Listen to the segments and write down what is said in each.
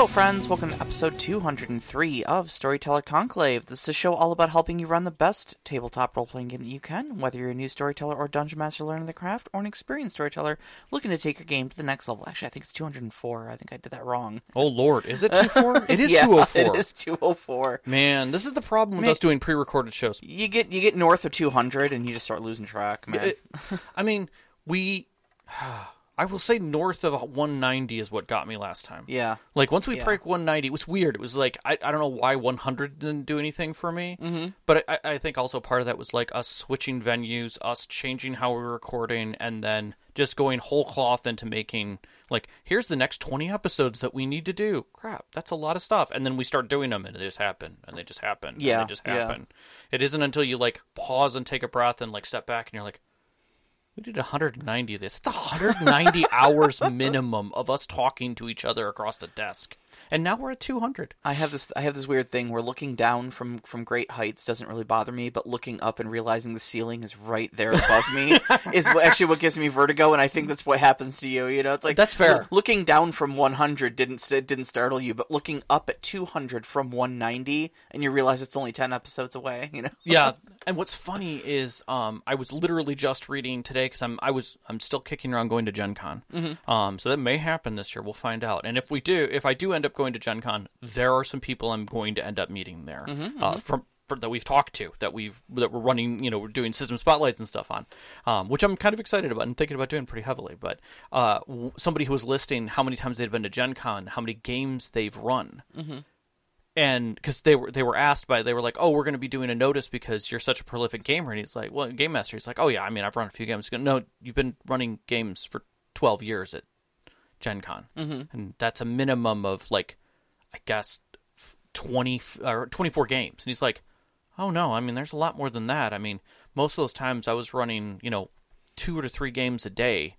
Hello, friends. Welcome to episode 203 of Storyteller Conclave. This is a show all about helping you run the best tabletop role playing game that you can, whether you're a new storyteller or dungeon master learning the craft, or an experienced storyteller looking to take your game to the next level. Actually, I think it's 204. I think I did that wrong. Oh Lord, is it two four? It is yeah, two oh four. It is 204. Man, this is the problem with Man. us doing pre-recorded shows. You get you get north of 200 and you just start losing track, man. It- I mean, we. I will say north of 190 is what got me last time. yeah. Like once we Yeah. break 190, it was weird. It was like I, I don't know why 100 didn't do anything for me. Mm-hmm. But I, I think also part of that was like us switching venues, us changing how we were recording, and then just going whole cloth into making like here's the next 20 episodes that we need to do. Crap, that's a lot of stuff. And then we start doing them, and they just happen, and they just happen, and Yeah, they just yeah. happen. It isn't until you like pause and take a breath and like step back, and you're like. We did 190 of this. It's 190 hours minimum of us talking to each other across the desk. And now we're at 200. I have this I have this weird thing where looking down from from great heights doesn't really bother me, but looking up and realizing the ceiling is right there above me is what, actually what gives me vertigo, and I think that's what happens to you. You know, it's like That's fair. loo- looking down from 100 didn't didn't startle you, but looking up at 200 from 190 and you realize it's only 10 episodes away. You know, Yeah. and what's funny is um, I was literally just reading today because I'm I was I'm still kicking around going to Gen Con. Mm-hmm. Um, so that may happen this year. We'll find out. And if we do, if I do end up going to Gen Con, there are some people I'm going to end up meeting there uh, from. for- That we've talked to, that we've that we're running, you know, we're doing system spotlights and stuff on, um, which I'm kind of excited about and thinking about doing pretty heavily. But uh, w- somebody who was listing how many times they'd been to Gen Con, how many games they've run, and because they were they were asked by they were like oh we're going to be doing a notice because you're such a prolific gamer and he's like well game master he's like oh yeah i mean i've run a few games no you've been running games for 12 years at gen con mm-hmm. and that's a minimum of like i guess 20 or 24 games and he's like oh no i mean there's a lot more than that i mean most of those times i was running you know two to three games a day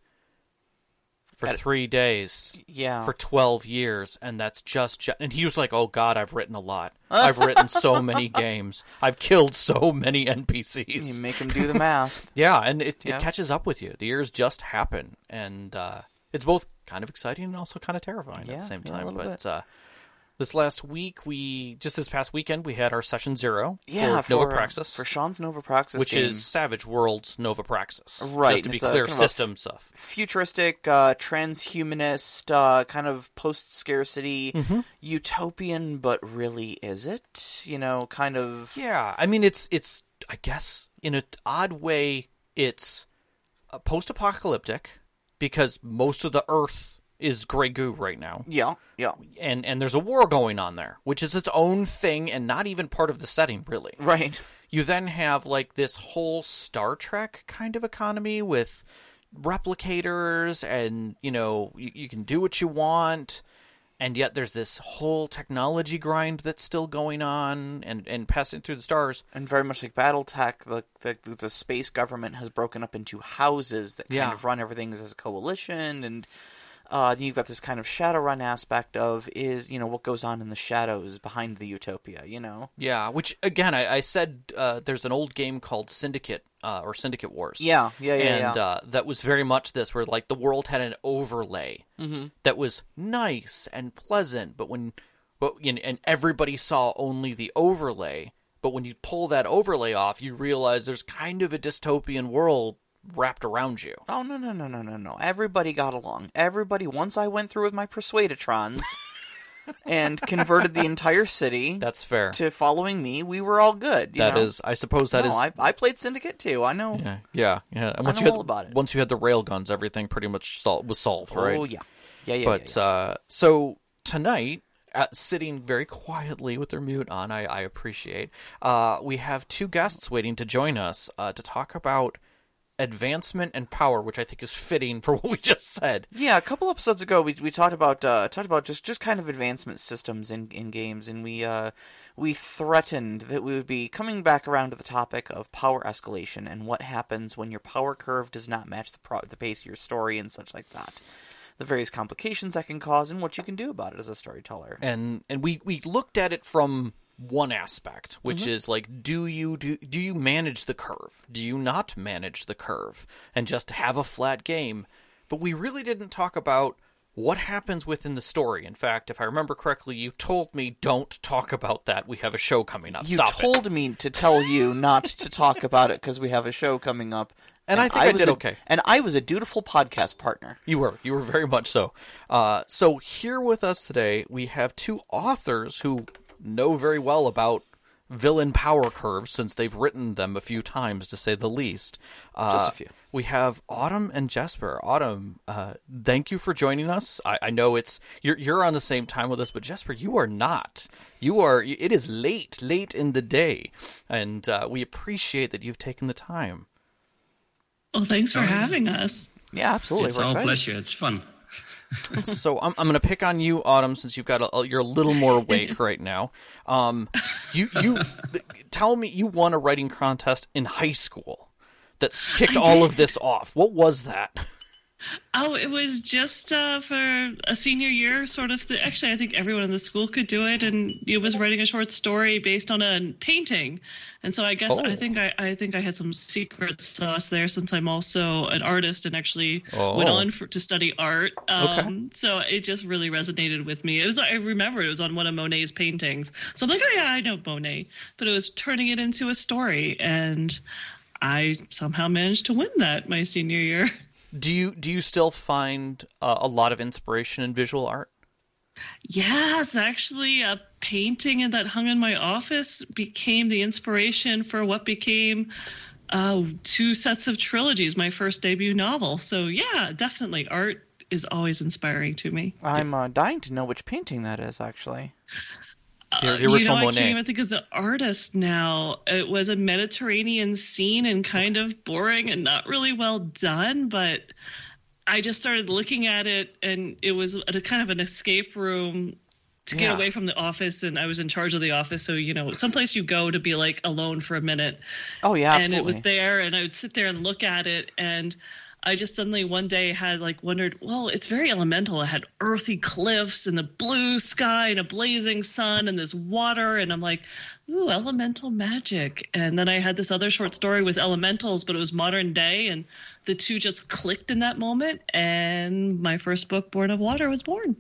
for At- three days yeah. for 12 years and that's just ju- and he was like oh god i've written a lot i've written so many games i've killed so many NPCs. you make them do the math. yeah and it, Yeah. it catches up with you the years just happen and uh, it's both kind of exciting and also kind of terrifying at the same yeah, a time little but bit. uh, this last week we just this past weekend we had our session zero Yeah, for nova for, uh, praxis for Sean's Nova Praxis, which game. is savage worlds nova praxis Right, just to be clear kind of system stuff futuristic, uh, transhumanist, uh, kind of post scarcity, Mm-hmm. utopian, but really is it? You know, kind of. Yeah, I mean it's it's I guess in an odd way it's uh, post-apocalyptic because most of the Earth is gray goo right now, Yeah, yeah. and and there's a war going on there, which is its own thing and not even part of the setting really. Right. You then have like this whole Star Trek kind of economy with replicators, and you know you, you can do what you want. And yet, there's this whole technology grind that's still going on, and, and passing through the stars. And very much like BattleTech, the, the the space government has broken up into houses that kind Yeah. of run everything as a coalition, and uh, you've got this kind of Shadowrun aspect of is you know what goes on in the shadows behind the utopia. You know. Yeah, which again, I, I said uh, there's an old game called Syndicate uh, or Syndicate Wars. Yeah, yeah, yeah, and yeah. Uh, that was very much this, where like the world had an overlay Mm-hmm. that was nice and pleasant, but when, but you know, and everybody saw only the overlay. But when you pull that overlay off, you realize there's kind of a dystopian world wrapped around you. Oh no no no no no no! Everybody got along. Everybody. Once I went through with my persuadatrons and converted the entire city That's fair. to following me, we were all good. You That know? is, I suppose that no, is. I, I played Syndicate too. I know. Yeah, yeah, yeah. And once know you had, all about it. Once you had the rail guns, everything pretty much sol- was solved, right? Oh yeah, yeah, yeah. but yeah, yeah. Uh, so tonight at, sitting very quietly with their mute on i, I appreciate uh, we have two guests waiting to join us uh, to talk about advancement and power which i think is fitting for what we just said Yeah, a couple episodes ago, we we talked about uh, talked about just, just kind of advancement systems in, in games, and we uh, we threatened that we would be coming back around to the topic of power escalation and what happens when your power curve does not match the pro- the pace of your story and such like that. The various complications that can cause and what you can do about it as a storyteller. and and we we looked at it from one aspect which is like do you do, do you manage the curve do you not manage the curve and just have a flat game but we really didn't talk about what happens within the story. In fact, if I remember correctly, you told me don't talk about that. We have a show coming up. You Stop it. told me to tell you not to talk about it because we have a show coming up. And I think I was did a- okay. And I was a dutiful podcast partner. You were. You were very much so. Uh, so here with us today, we have two authors who know very well about villain power curves since they've written them a few times, to say the least. Uh, Just a few. We have Autumn and Jesper. Autumn, uh, thank you for joining us. I, I know it's you're you're on the same time with us, but Jesper, you are not. You are. It is late, late in the day, and uh, we appreciate that you've taken the time. Well, thanks for yeah. having us. Yeah, absolutely. It's We're our excited. pleasure. It's fun. So I'm, I'm going to pick on you, Autumn, since you've got a, you're a little more awake right now. Um, you you tell me you won a writing contest in high school that kicked all of this off. What was that? Oh, it was just uh, for a senior year sort of thing. Actually, I think everyone in the school could do it, and it was writing a short story based on a painting. And so I guess Oh. I think I, I think I had some secret sauce there since I'm also an artist and actually Oh. went on for, to study art. Um, Okay. So it just really resonated with me. It was I remember it was on one of Monet's paintings. So I'm like, oh yeah, I know Monet, but it was turning it into a story, and I somehow managed to win that my senior year. Do you do you still find uh, a lot of inspiration in visual art? Yes, actually, a painting that hung in my office became the inspiration for what became uh, two sets of trilogies, my first debut novel. So, yeah, definitely. Art is always inspiring to me. I'm uh, dying to know which painting that is, actually. The, Uh, you know, I can't even think of the artist now. It was a Mediterranean scene and kind of boring and not really well done, but I just started looking at it and it was a kind of an escape room to get Yeah. away from the office and I was in charge of the office so you know someplace you go to be like alone for a minute Oh yeah, and it was there and i would sit there and look at it and i just suddenly one day had like wondered well it's very elemental it had earthy cliffs and the blue sky and a blazing sun and this water and i'm like ooh elemental magic and then i had this other short story with elementals but it was modern day and the two just clicked in that moment and my first book born of water was born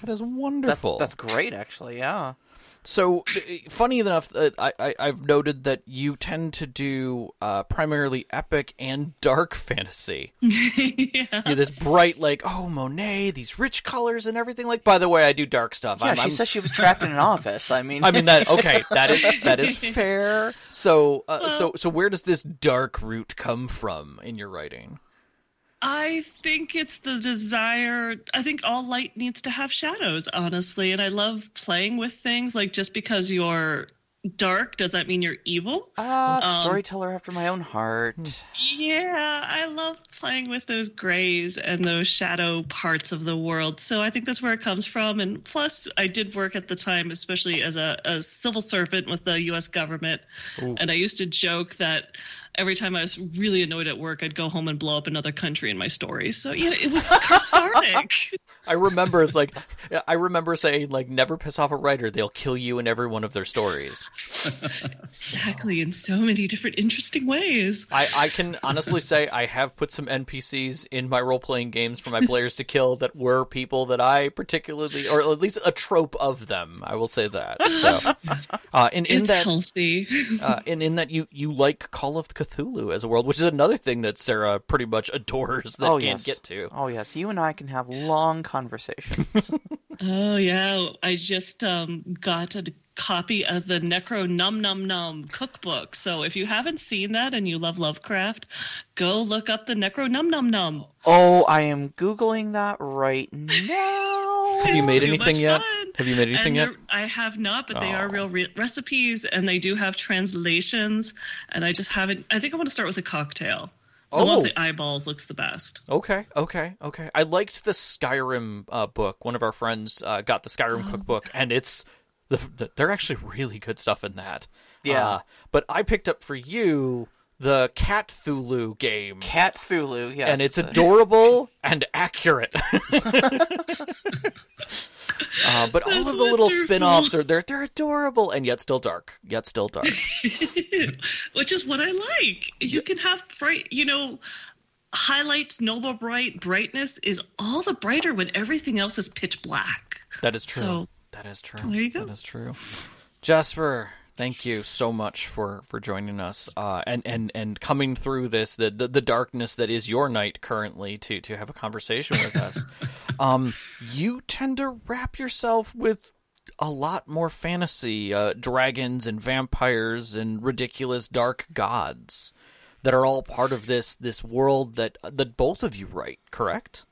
That is That's, wonderful. that's great, actually. Yeah. So, uh, funny enough, uh, I, I I've noted that you tend to do uh, primarily epic and dark fantasy. yeah You're this bright, like oh Monet, these rich colors and everything. Like, by the way, I do dark stuff. Yeah, I'm, she I'm- says she was trapped in an office. I mean, I mean that. Okay, that is that is fair. So, uh, so so where does this dark root come from in your writing? I think it's the desire. I think all light needs to have shadows, honestly. And I love playing with things. Like, just because you're dark, does that mean you're evil? ah, um, storyteller after my own heart. Yeah, I love playing with those grays and those shadow parts of the world. So I think that's where it comes from. And plus, I did work at the time, especially as a, a civil servant with the U.S. government. And I used to joke that every time I was really annoyed at work, I'd go home and blow up another country in my stories. So, yeah, it was cathartic. I remember it's like I remember saying like never piss off a writer; they'll kill you in every one of their stories. exactly, in so many different interesting ways. I, I can honestly say I have put some NPCs in my role playing games for my players to kill that were people that I particularly, or at least a trope of them. I will say that. So, uh, in in It's that healthy. uh, and in that you you like Call of Cthulhu as a world, which is another thing that Sara pretty much adores that oh can't yes. get to. Oh yes. You and I can have long conversations. Oh yeah, I just um, got a copy of the Necronomnomnom cookbook. So if you haven't seen that and you love Lovecraft, go look up the Necronomnomnom. oh, I am googling that right now. Have you made anything yet? fun. Have you made anything yet? I have not, but they are Oh. real re- recipes, and they do have translations. And I just haven't. I think I want to start with a cocktail. The one Oh. with the eyeballs looks the best. Okay, okay, okay. I liked the Skyrim uh, book. One of our friends uh, got the Skyrim Oh. cookbook, and it's the, the, they're actually really good stuff in that. Yeah. Uh, but I picked up for you the Cat Thulu game, Cat Thulu. Yes. and it's adorable and accurate. Uh, but all of the little wonderful. spin-offs are they're they're adorable and yet still dark. Yet still dark. which is what I like. You can have fright. You know, highlights noble bright brightness is all the brighter when everything else is pitch black. That is true. So, that is true. there you go. That is true. Jesper, thank you so much for for joining us uh, and and and coming through this the, the the darkness that is your night currently to to have a conversation with us. um, you tend to wrap yourself with a lot more fantasy, uh, dragons and vampires and ridiculous dark gods that are all part of this this world that that both of you write. Correct?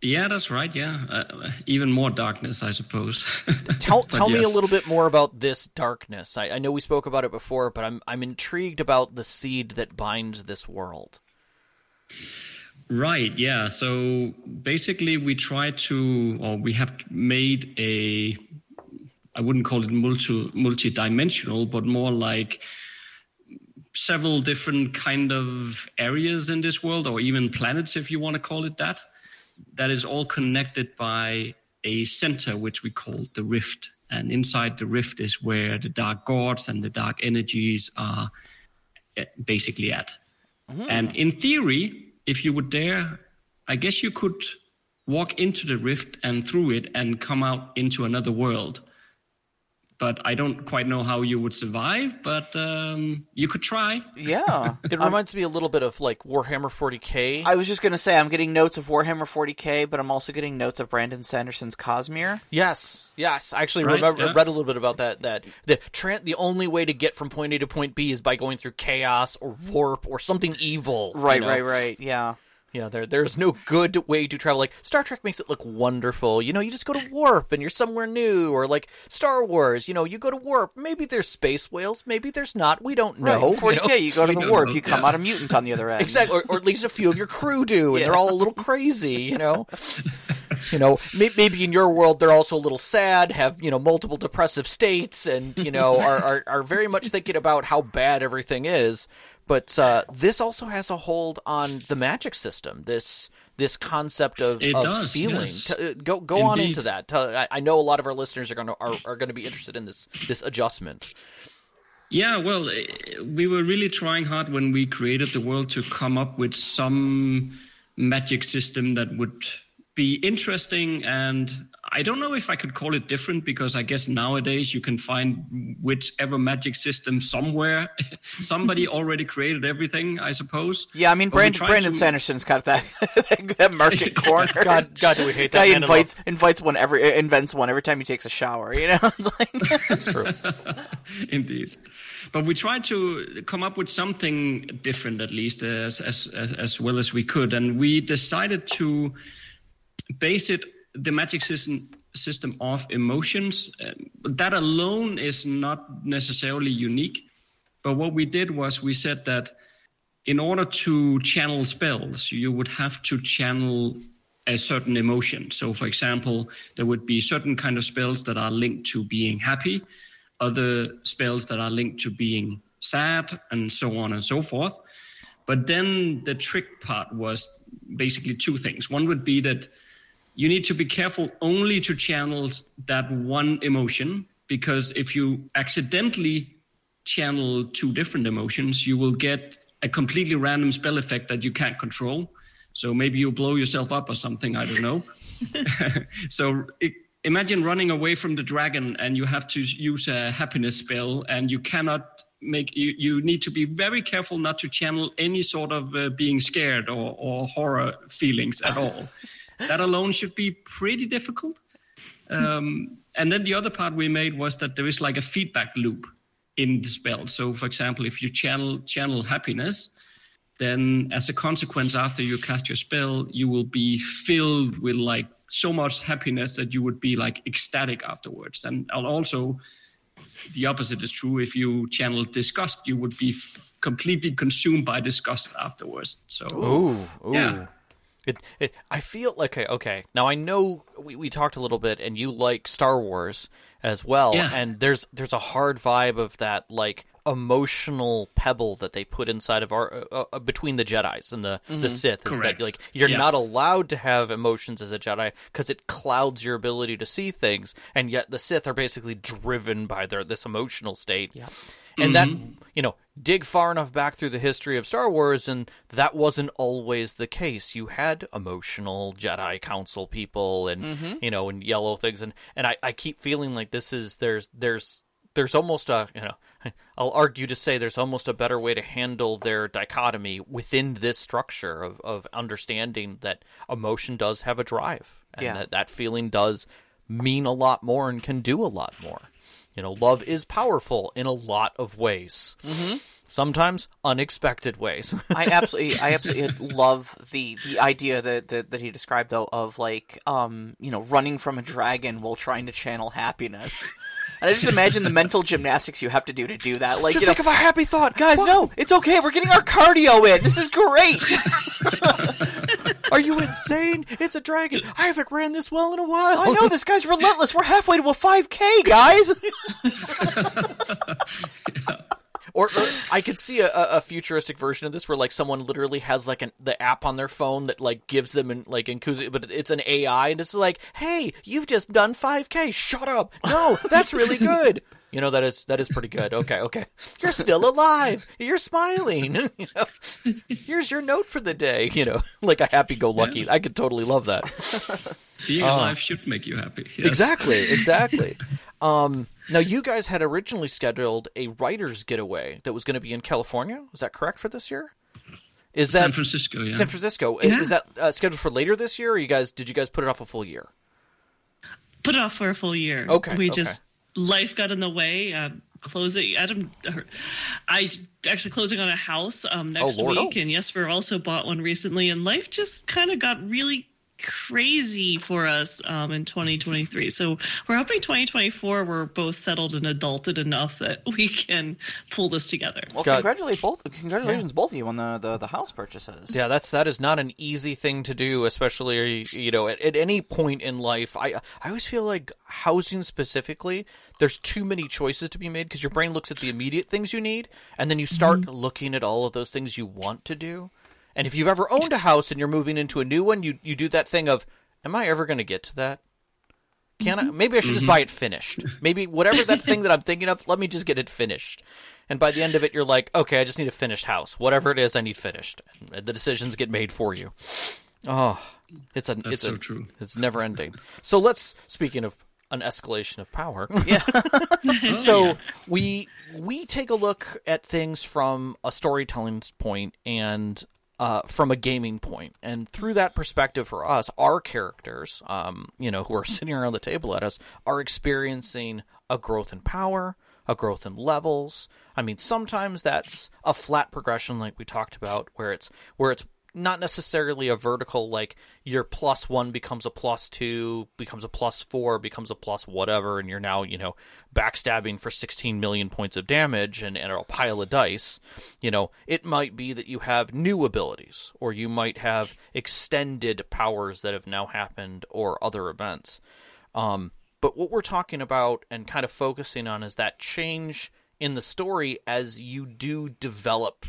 Yeah, that's right. Yeah, uh, even more darkness, I suppose. Tell tell me a little bit more about this darkness. I, I know we spoke about it before, but I'm I'm intrigued about the seed that binds this world. Right, yeah. So basically, we try to, or we have made a, I wouldn't call it multi multi-dimensional, but more like several different kind of areas in this world, or even planets, if you want to call it that. That is all connected by a center, which we call the Rift. And inside the Rift is where the dark gods and the dark energies are eh, basically at. And in theory, if you would dare, I guess you could walk into the rift and through it and come out into another world. But I don't quite know how you would survive, but um, you could try. Yeah. It reminds me a little bit of like Warhammer 40k. I was just gonna say I'm getting notes of Warhammer 40k, but I'm also getting notes of Brandon Sanderson's Cosmere. yes, yes. I actually Right, remember yeah. read a little bit about that. That the tran the only way to get from point A to point B is by going through chaos or warp or something evil. you Right, know? right, right. Yeah. Yeah, there there's no good way to travel. Like Star Trek makes it look wonderful. You know, you just go to warp and you're somewhere new, or like Star Wars. You know, you go to warp. Maybe there's space whales. Maybe there's not. We don't Right. know. 40k, you know? you, go to the warp, you come yeah. out a mutant on the other end. Exactly, or, or at least a few of your crew do, and Yeah. they're all a little crazy. You know, you know, may, maybe in your world they're also a little sad, have you know multiple depressive states, and you know are are, are very much thinking about how bad everything is. But uh, this also has a hold on the magic system. This this concept of, of does, feeling. yes. Uh, go go on into that. I know a lot of our listeners are going to are, are going to be interested in this this adjustment. Yeah, well, eh, we were really trying hard when we created the world to come up with some magic system that would be interesting. And I don't know if I could call it different because I guess nowadays you can find whichever magic system somewhere. Somebody already created everything, I suppose. Yeah, I mean, But Brandon, Brandon to- Sanderson's got that that market corner. God, God, do we hate that Guy man invites invites one every uh, invents one every time he takes a shower. You know, it's like That's true. Indeed. But we tried to come up with something different, at least as, as, as, as well as we could. And we decided to base it, the magic system, system off emotions. Uh, that alone is not necessarily unique. But what we did was we said that in order to channel spells, you would have to channel a certain emotion. So, for example, there would be certain kind of spells that are linked to being happy, other spells that are linked to being sad, and so on and so forth. But then the trick part was basically two things. One would be that you need to be careful only to channel that one emotion, because if you accidentally channel two different emotions, you will get a completely random spell effect that you can't control. So maybe you blow yourself up or something. I don't know. so it, imagine running away from the dragon and you have to use a happiness spell and you cannot make you, you need to be very careful not to channel any sort of uh, being scared or, or horror feelings at all that alone should be pretty difficult. Um, and then the other part we made was that there is like a feedback loop in the spell. So for example if you channel channel happiness then as a consequence after you cast your spell you will be filled with like so much happiness that you would be like ecstatic afterwards. And also the opposite is true. If you channel disgust you would be f- completely consumed by disgust afterwards. So Ooh, ooh. Yeah. It, it, I feel like okay, okay. Now I know we, we talked a little bit, and you like Star Wars as well, Yeah. and there's there's a hard vibe of that like emotional pebble that they put inside of our uh, uh, between the Jedi's and the the Sith is Correct. that like you're Yeah. not allowed to have emotions as a Jedi because it clouds your ability to see things, and yet the Sith are basically driven by their this emotional state. Yeah. And that you know, dig far enough back through the history of Star Wars, and that wasn't always the case. You had emotional Jedi Council people, and you know, and yellow things, and and I, I keep feeling like this is there's there's there's almost a you know I'll argue to say there's almost a better way to handle their dichotomy within this structure of, of understanding that emotion does have a drive and Yeah. that that feeling does mean a lot more and can do a lot more. You know, love is powerful in a lot of ways. Mm-hmm. Sometimes unexpected ways. I absolutely, I absolutely love the the idea that, that that he described though of like, um, you know, running from a dragon while trying to channel happiness. And I just imagine the mental gymnastics you have to do to do that. Like, Just you know, think of a happy thought, guys, no, it's okay. We're getting our cardio in. This is great. Are you insane? It's a dragon. I haven't ran this well in a while. I know this guy's relentless. We're halfway to a 5K, guys. Or, or I could see a, a a futuristic version of this where like someone literally has like an, the app on their phone that like gives them in, like in Kuzu, but it's an AI and it's like, hey, you've just done 5K. Shut up. No, that's really good. You know that is that is pretty good. Okay, okay. You're still alive. You're smiling. you know? Here's your note for the day. You know, like a happy-go-lucky. I could totally love that. Being alive should make you happy. Yes. Exactly, exactly. um, now, you guys had originally scheduled a writers' getaway that was going to be in California. Is that correct for this year? Is that San Francisco, yeah. San Francisco? Yeah. Is that uh, scheduled for later this year? Or you guys did you guys put it off a full year? Put it off for a full year. Okay, We okay. just life got in the way. Um, closing. Adam, I actually closing on a house um, next Oh, week, oh. and Jesper also bought one recently. And life just kind of got really crazy for us um, in 2023. So we're hoping 2024 we're both settled and adulted enough that we can pull this together. Well, God. congratulate both. Congratulations, both of you on the, the, the house purchases. Yeah, that's that is not an easy thing to do, especially you know at, at any point in life. I I always feel like housing specifically, there's too many choices to be made because your brain looks at the immediate things you need, and then you start looking at all of those things you want to do. And if you've ever owned a house and you're moving into a new one, you you do that thing of, am I ever going to get to that? Can I? Maybe I should just mm-hmm. buy it finished. Maybe whatever that thing that I'm thinking of, let me just get it finished. And by the end of it, you're like, okay, I just need a finished house. Whatever it is, I need finished. And the decisions get made for you. Oh, it's a it's so a, true. It's never ending. So let's speaking of an escalation of power. Oh, yeah. so we we take a look at things from a storytelling point and uh, from a gaming point, and through that perspective, for us, our characters, um, you know, who are sitting around the table at us, are experiencing a growth in power, a growth in levels. I mean, sometimes that's a flat progression, like we talked about, where it's where it's not necessarily a vertical like your plus one becomes a plus two becomes a plus four becomes a plus whatever and you're now you know backstabbing for 16 million points of damage and, and a pile of dice you know it might be that you have new abilities or you might have extended powers that have now happened or other events. Um, but what we're talking about and kind of focusing on is that change in the story as you do develop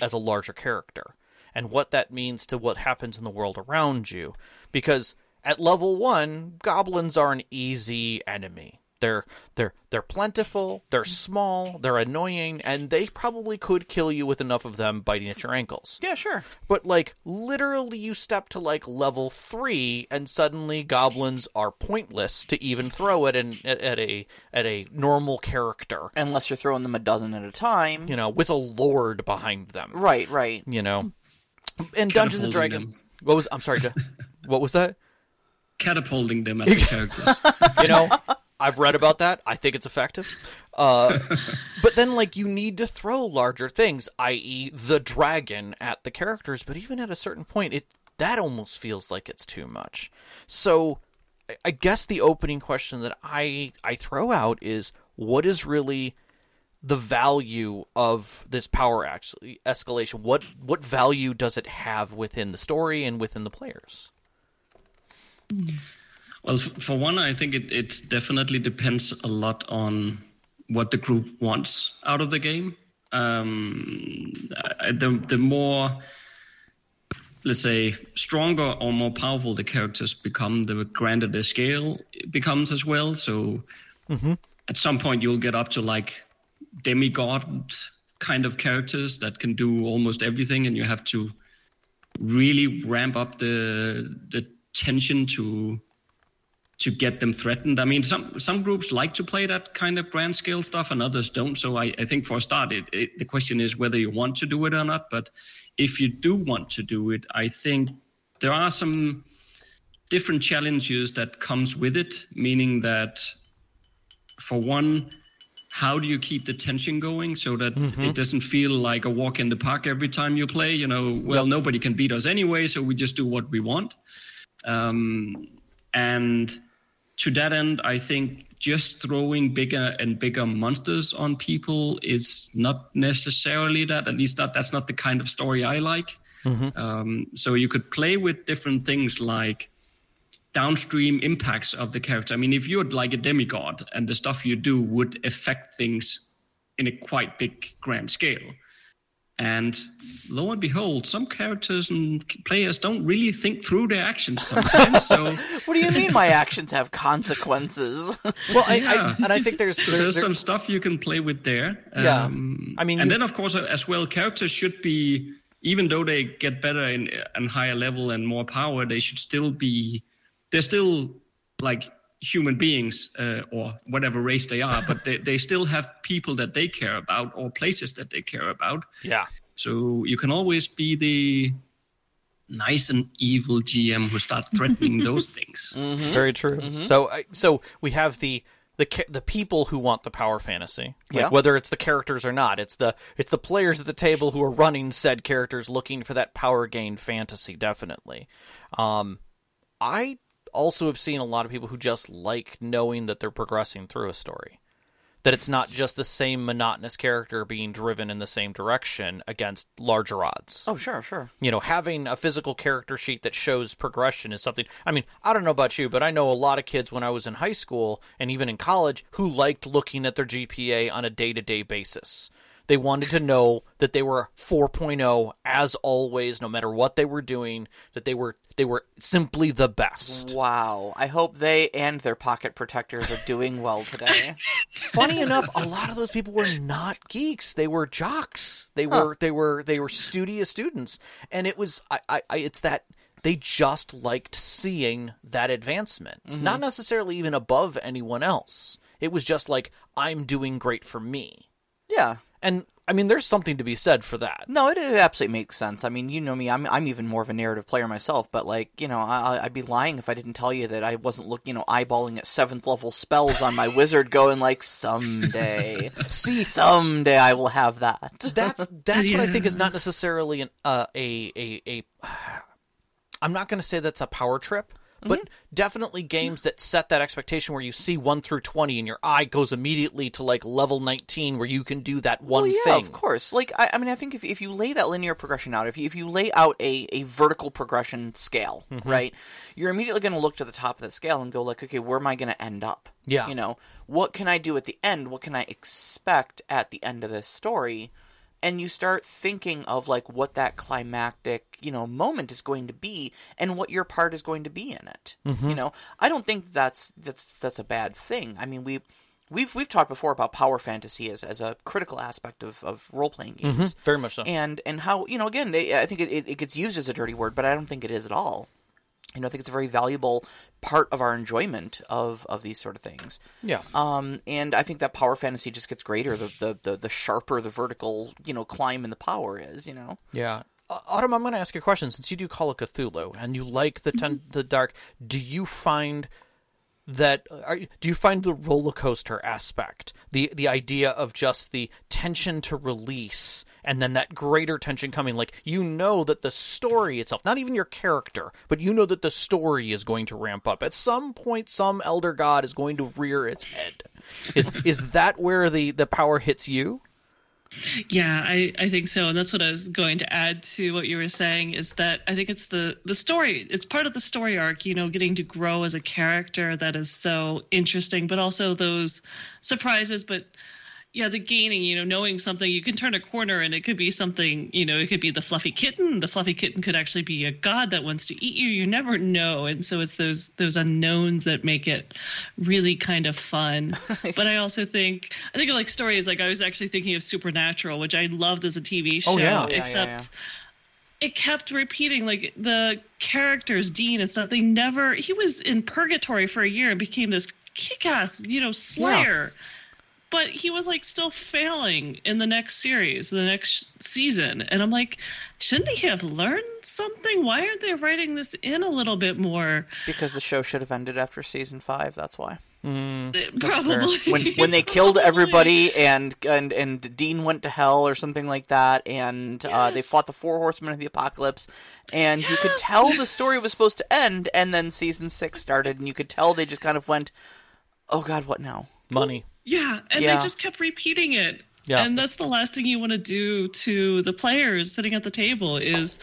as a larger character and what that means to what happens in the world around you. Because at level one, goblins are an easy enemy. They're they're they're plentiful, they're small, they're annoying, and they probably could kill you with enough of them biting at your ankles. Yeah, sure. But like literally you step to like level 3 and suddenly goblins are pointless to even throw at an at, at a at a normal character, Unless you're throwing them a dozen at a time. you know, with a lord behind them. Right, right. You know. In Dungeons and Dragons. What was I'm sorry, what was that? Catapulting them at the characters. you know i've read about that. I think it's effective. Uh, but then like you need to throw larger things i.e the dragon at the characters. But even at a certain point it that almost feels like it's too much. So I- i guess the opening question that i i throw out is what is really the value of this power actually escalation what what value does it have within the story and within the players Well, for one, I think it, it definitely depends a lot on what the group wants out of the game. um, the the more let's say stronger or more powerful the characters become, the grander the scale becomes as well. So at some point you'll get up to like demigod kind of characters that can do almost everything, and you have to really ramp up the the tension to to get them threatened. I mean, some some groups like to play that kind of grand scale stuff, and others don't. So I, I think for a start, it, it, the question is whether you want to do it or not. But if you do want to do it, I think there are some different challenges that comes with it. Meaning that, for one, how do you keep the tension going so that it doesn't feel like a walk in the park every time you play? You know, well, nobody can beat us anyway, so we just do what we want. Um, and to that end, I think just throwing bigger and bigger monsters on people is not necessarily that. At least that that's not the kind of story I like. Um, so you could play with different things like downstream impacts of the character. I mean, if you're like a demigod and the stuff you do would affect things in a quite big grand scale. And lo and behold, some characters and players don't really think through their actions sometimes. so What do you mean my actions have consequences? Well, I, Yeah. I and I think there's So there- there's there- some stuff you can play with there. Yeah. Um, I mean, and you- then of course as well, characters should be, even though they get better in and higher level and more power, they should still be, they're still like human beings uh, or whatever race they are, but they, they still have people that they care about or places that they care about. yeah. So you can always be the nice and evil GM who starts threatening those things. Very true. So, I, so we have the the the people who want the power fantasy, like Yeah. whether it's the characters or not. It's the it's the players at the table who are running said characters, looking for that power gain fantasy. Definitely. Um, I also have seen a lot of people who just like knowing that they're progressing through a story. That it's not just the same monotonous character being driven in the same direction against larger odds oh, sure, sure. you know, having a physical character sheet that shows progression is something. I mean, I don't know about you, but I know a lot of kids when I was in high school and even in college who liked looking at their GPA on a day to day basis. They wanted to know that they were 4.0 as always, no matter what they were doing, that they were they were simply the best. Wow. I hope they and their pocket protectors are doing well today. Funny enough, a lot of those people were not geeks. They were jocks. They were they were they were studious students, and it was I, I, I it's that they just liked seeing that advancement, mm-hmm. not necessarily even above anyone else. It was just like I'm doing great for me, yeah. And I mean, there's something to be said for that. No, it, it absolutely makes sense. I mean, you know me. I'm I'm even more of a narrative player myself. But like, you know, I, I'd be lying if I didn't tell you that I wasn't look, you know, eyeballing at seventh level spells on my wizard, going like, someday, See, someday I will have that. that's that's what I think is not necessarily an uh, a a a. I'm not going to say that's a power trip, but Mm-hmm. definitely games that set that expectation where you see one through twenty and your eye goes immediately to like level nineteen where you can do that one well, yeah, thing. of course. Like, I, I mean, I think if if you lay that linear progression out, if you, if you lay out a, a vertical progression scale, Mm-hmm. right, you're immediately going to look to the top of that scale and go like, okay, where am I going to end up? Yeah. You know, what can I do at the end? What can I expect at the end of this story? And you start thinking of like what that climactic, you know, moment is going to be, and what your part is going to be in it. Mm-hmm. You know, I don't think that's that's that's a bad thing. I mean, we we've we've talked before about power fantasy as, as a critical aspect of, of role playing games, Very much so. and and how you know again I think it, it, it gets used as a dirty word, but I don't think it is at all. You know, I think it's a very valuable part of our enjoyment of of these sort of things. yeah. Um, and I think that power fantasy just gets greater the, the, the, the sharper the vertical, you know, climb in the power is, you know. Yeah. Uh, Autumn, I'm going to ask you a question. Since you do Call of Cthulhu and you like the ten- the dark, do you find that uh, are, do you find the roller coaster aspect, the the idea of just the tension to release and then that greater tension coming like you know that the story itself, not even your character, but you know that the story is going to ramp up. At some point some elder god is going to rear its head. Is is that where the the power hits you? Yeah, I, I think so. And that's what I was going to add to what you were saying is that I think it's the, the story. It's part of the story arc, you know, getting to grow as a character that is so interesting, but also those surprises. But yeah, the gaining, you know, knowing something, you can turn a corner and it could be something, you know, it could be the fluffy kitten. The fluffy kitten could actually be a god that wants to eat you. You never know. And so it's those those unknowns that make it really kind of fun. but I also think I think of like stories like I was actually thinking of Supernatural, which I loved as a TV oh, show, Oh, yeah. Yeah, yeah, except it kept repeating like the characters dean and stuff they never he was in purgatory for a year and became this kick-ass you know slayer but he was like still failing in the next series the next season and i'm like shouldn't he have learned something why aren't they writing this in a little bit more Because the show should have ended after season five. That's why. probably When when they killed Probably. everybody and and and Dean went to hell or something like that, and uh, they fought the four horsemen of the apocalypse, and you could tell the story was supposed to end, and then season six started, and you could tell they just kind of went, "Oh God, what now?" Money. Yeah, and Yeah. they just kept repeating it. Yeah. And that's the last thing you want to do to the players sitting at the table is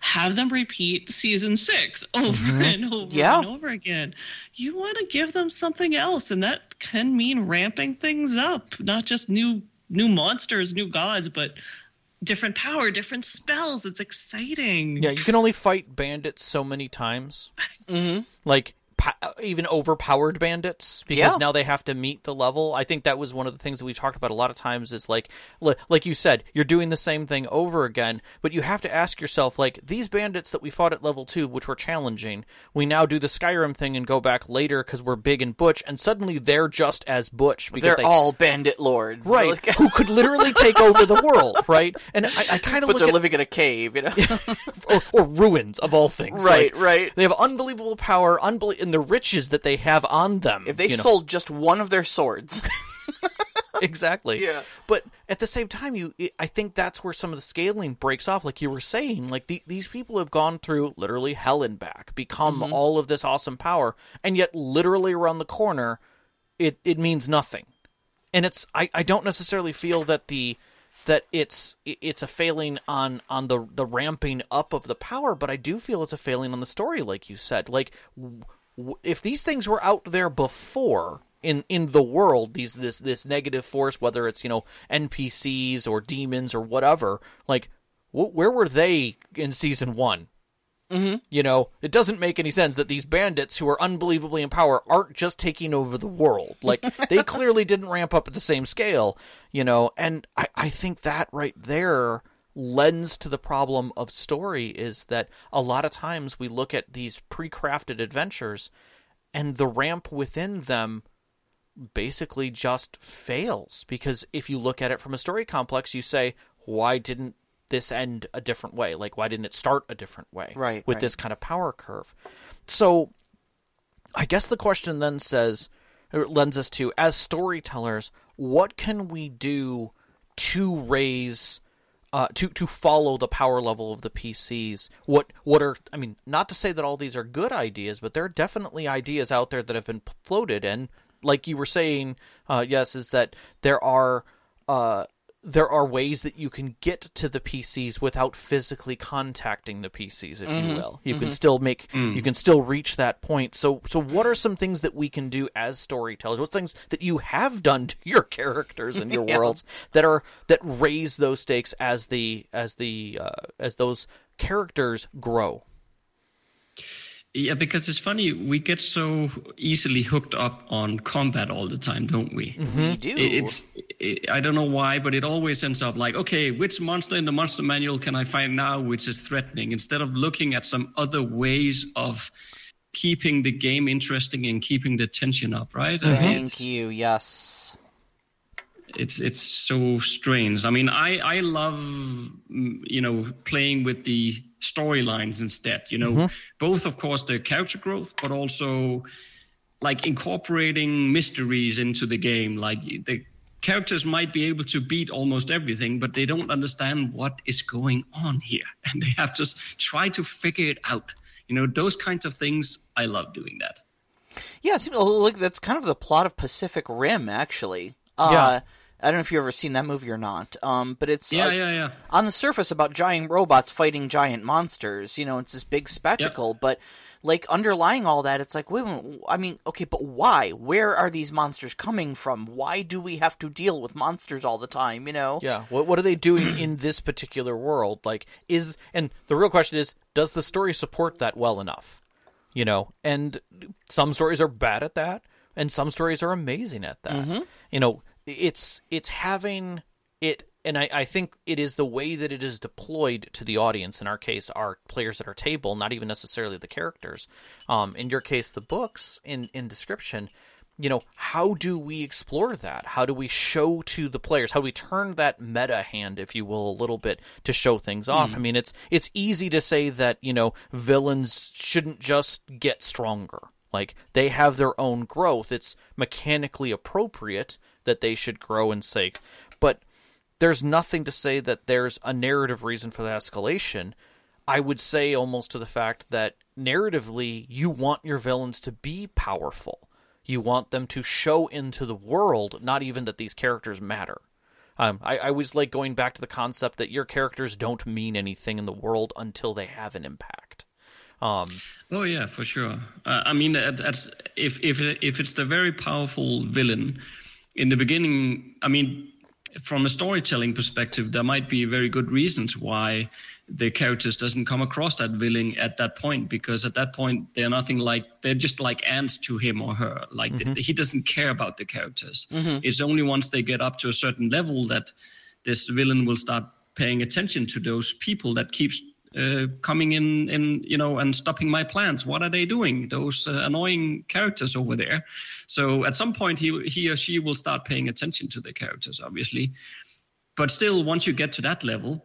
have them repeat season six over and over Yeah. and over again. You want to give them something else, and that can mean ramping things up, not just new new monsters, new gods, but different power, different spells. It's exciting. Yeah, you can only fight bandits so many times. Mm-hmm. Like even overpowered bandits because Yeah. now they have to meet the level. I think that was one of the things that we've talked about a lot of times is like like you said, you're doing the same thing over again, but you have to ask yourself like these bandits that we fought at level 2 which were challenging, we now do the Skyrim thing and go back later cuz we're big and butch and suddenly they're just as butch because They're they all bandit lords, Right, Like- who could literally take over the world, right? And I, I kind of but look they're at living in a cave, you know. or, or ruins of all things. Right, Like, right. They have unbelievable power, unbelie- and the riches that they have on them. if they you know. sold just one of their swords, exactly, Yeah. But at the same time, you, I think that's where some of the scaling breaks off. Like you were saying, like the, these people have gone through literally hell and back, become Mm-hmm. all of this awesome power, and yet literally around the corner, it it means nothing. And it's I, I don't necessarily feel that the that it's it's a failing on on the the ramping up of the power, but I do feel it's a failing on the story, like you said. Like if these things were out there before in in the world, these this this negative force, whether it's you know NPCs or demons or whatever, like wh- where were they in season one? Mm-hmm. You know, it doesn't make any sense that these bandits who are unbelievably in power aren't just taking over the world. Like, they clearly didn't ramp up at the same scale, you know, and I, I think that right there lends to the problem of story is that a lot of times we look at these pre crafted adventures and the ramp within them basically just fails. Because if you look at it from a story complex you say why didn't this end a different way? Like why didn't it start a different way Right, with right. this kind of power curve? So i guess the question then says or lends us to as storytellers what can we do to raise uh, to to follow the power level of the PCs. What what are I mean, not to say that all these are good ideas, but there are definitely ideas out there that have been floated, and like you were saying, uh, yes, is that there are uh, there are ways that you can get to the PCs without physically contacting the PCs, if you mm-hmm. will. You can mm-hmm. still make mm. you can still reach that point. So so what are some things that we can do as storytellers? What things that you have done to your characters and your Yeah. worlds that are that raise those stakes as the as the uh, as those characters grow? Yeah, because it's funny, we get so easily hooked up on combat all the time, don't we? Mm-hmm. we do. It's it, I don't know why, but it always ends up like, okay, which monster in the monster manual can I find now which is threatening? Instead of looking at some other ways of keeping the game interesting and keeping the tension up, right? I mean, Thank it's- you. Yes. it's it's so strange. I mean, I I love you know playing with the storylines instead. You know, both of course the character growth, but also like incorporating mysteries into the game. Like the characters might be able to beat almost everything, but they don't understand what is going on here, and they have to try to figure it out. You know, those kinds of things. I love doing that. Yeah, it seems like that's kind of the plot of Pacific Rim, actually. Uh, Yeah. I don't know if you've ever seen that movie or not, um, but it's Yeah, uh, yeah, yeah. on the surface about giant robots fighting giant monsters. You know, it's this big spectacle, but like underlying all that, it's like, wait, wait, I mean, okay, but why? Where are these monsters coming from? Why do we have to deal with monsters all the time? You know? Yeah. What what are they doing in this particular world? Like is and the real question is, does the story support that well enough? You know, and some stories are bad at that, and some stories are amazing at that. You know, it's it's having it and I, I think it is the way that it is deployed to the audience. In our case, our players at our table, not even necessarily the characters. Um, in your case, the books in in description. You know, how do we explore that? How do we show to the players? How do we turn that meta hand, if you will, a little bit to show things off? I mean, it's it's easy to say that you know villains shouldn't just get stronger. Like they have their own growth. It's mechanically appropriate that they should grow and sake. But there's nothing to say that there's a narrative reason for the escalation. I would say almost to the fact that narratively, you want your villains to be powerful. You want them to show into the world, not even that these characters matter. Um, I, I always like going back to the concept that your characters don't mean anything in the world until they have an impact. Um, Oh yeah, for sure. Uh, I mean, at, at, if if if it's the very powerful villain in the beginning, I mean, from a storytelling perspective, there might be very good reasons why the characters doesn't come across that villain at that point because at that point they're nothing like they're just like ants to him or her. Like th- he doesn't care about the characters. Mm-hmm. It's only once they get up to a certain level that this villain will start paying attention to those people that keeps uh, coming in in you know and stopping my plans. What are they doing? Those uh, annoying characters over there. So at some point he he or she will start paying attention to the characters obviously. But still once you get to that level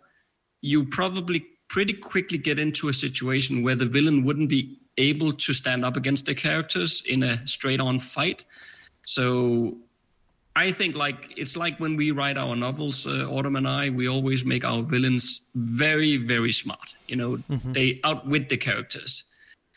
you probably pretty quickly get into a situation where the villain wouldn't be able to stand up against the characters in a straight on fight. So I think like it's like when we write our novels, uh, Autumn and I, we always make our villains very, very smart. You know, they outwit the characters,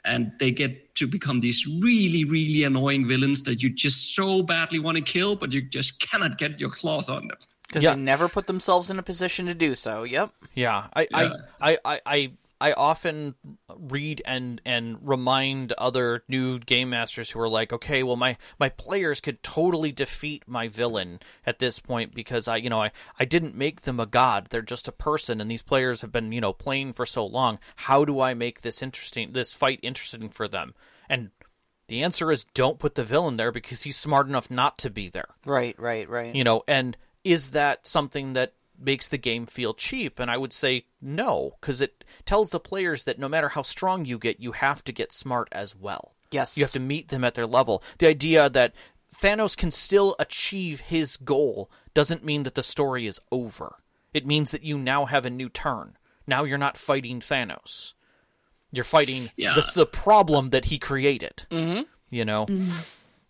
and they get to become these really, really annoying villains that you just so badly want to kill, but you just cannot get your claws on them. Because Yeah. they never put themselves in a position to do so. Yep. Yeah, I, Yeah. I, I, I, I, I often read and and remind other new game masters who are like, okay, well, my my players could totally defeat my villain at this point because I, you know, I I didn't make them a god; they're just a person, and these players have been, you know, playing for so long. How do I make this interesting, this fight interesting for them? And the answer is don't put the villain there because he's smart enough not to be there Right, right, right. you know and is that something that makes the game feel cheap and i would say no because it tells the players that no matter how strong you get you have to get smart as well. Yes. you have to meet them at their level. The idea that thanos can still achieve his goal doesn't mean that the story is over. It means that you now have a new turn. Now you're not fighting thanos. You're fighting Yeah. this the problem that he created. Mm-hmm. you know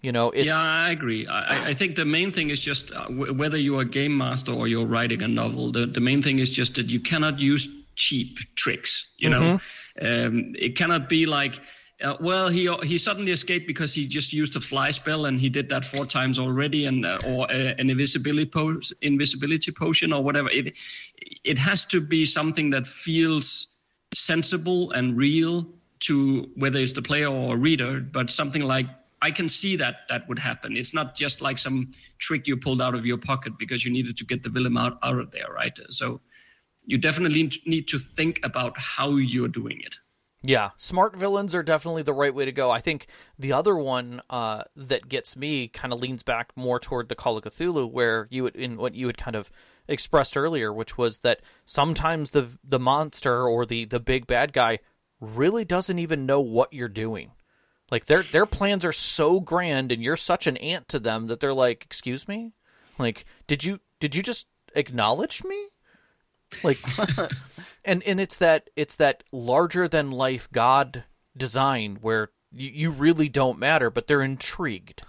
you know it's Yeah, I agree. I, I- think the main thing is just uh, w- whether you're a game master or you're writing a novel. The the main thing is just that you cannot use cheap tricks. You know, um, it cannot be like. Uh, well, he he suddenly escaped because he just used a fly spell and he did that four times already, and uh, or uh, an invisibility po- invisibility potion or whatever. It it has to be something that feels sensible and real to whether it's the player or a reader, but something like I can see that that would happen. It's not just like some trick you pulled out of your pocket because you needed to get the villain out, out of there, right? So you definitely need to think about how you're doing it. Yeah, smart villains are definitely the right way to go. I think the other one uh, that gets me kind of leans back more toward the Call of Cthulhu, where you would, in what you had kind of expressed earlier, which was that sometimes the the monster or the the big bad guy really doesn't even know what you're doing. Like their their plans are so grand, and you're such an ant to them that they're like, "Excuse me, like did you did you just acknowledge me?" Like and and it's that it's that larger than life god design where you, you really don't matter but they're intrigued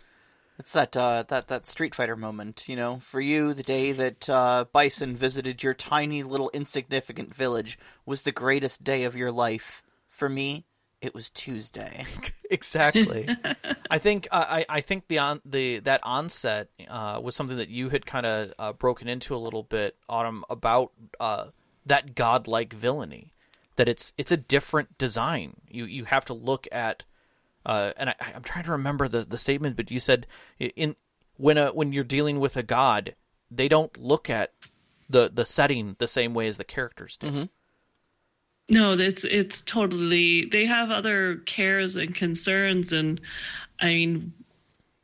It's that uh, that that Street Fighter moment, you know. For you, the day that uh, Bison visited your tiny little insignificant village was the greatest day of your life. For me, it was Tuesday. exactly i think uh, i i think the on the that onset uh was something that you had kind of uh, broken into a little bit autumn about uh that godlike villainy that it's it's a different design. You you have to look at uh, and I, I'm trying to remember the, the statement, but you said in when a when you're dealing with a god, they don't look at the the setting the same way as the characters do. Mm-hmm. No, it's it's totally. They have other cares and concerns, and I mean,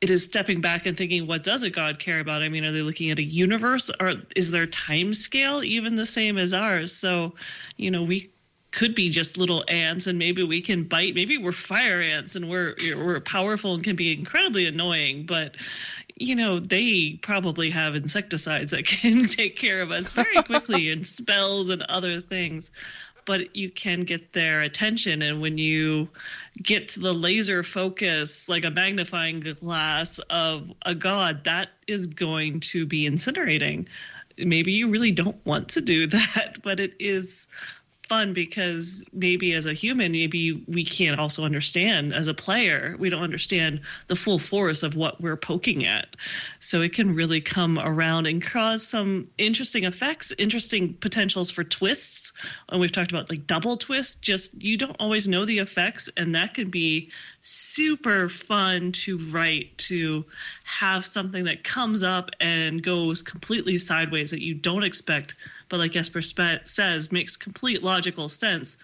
it is stepping back and thinking, what does a god care about? I mean, are they looking at a universe, or is their time scale even the same as ours? So, you know, we could be just little ants, and maybe we can bite. Maybe we're fire ants, and we're we're powerful and can be incredibly annoying, but you know, they probably have insecticides that can take care of us very quickly and spells and other things but you can get their attention. And when you get to the laser focus, like a magnifying glass of a god, that is going to be incinerating. Maybe you really don't want to do that, but it is fun because maybe as a human, maybe we can't also understand as a player, we don't understand the full force of what we're poking at. So it can really come around and cause some interesting effects, interesting potentials for twists. And we've talked about like double twists, just you don't always know the effects, and that can be super fun to write to have something that comes up and goes completely sideways that you don't expect but like Jesper spe- says, makes complete logical sense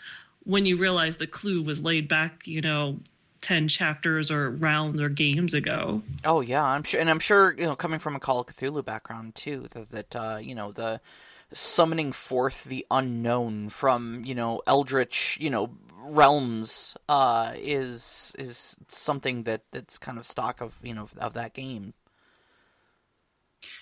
when you realize the clue was laid back, you know, 10 chapters or rounds or games ago. Oh yeah, I'm sure and I'm sure, you know, coming from a Call of Cthulhu background too, that, that uh, you know, the summoning forth the unknown from, you know, eldritch, you know, realms uh, is is something that that's kind of stock of, you know, of that game.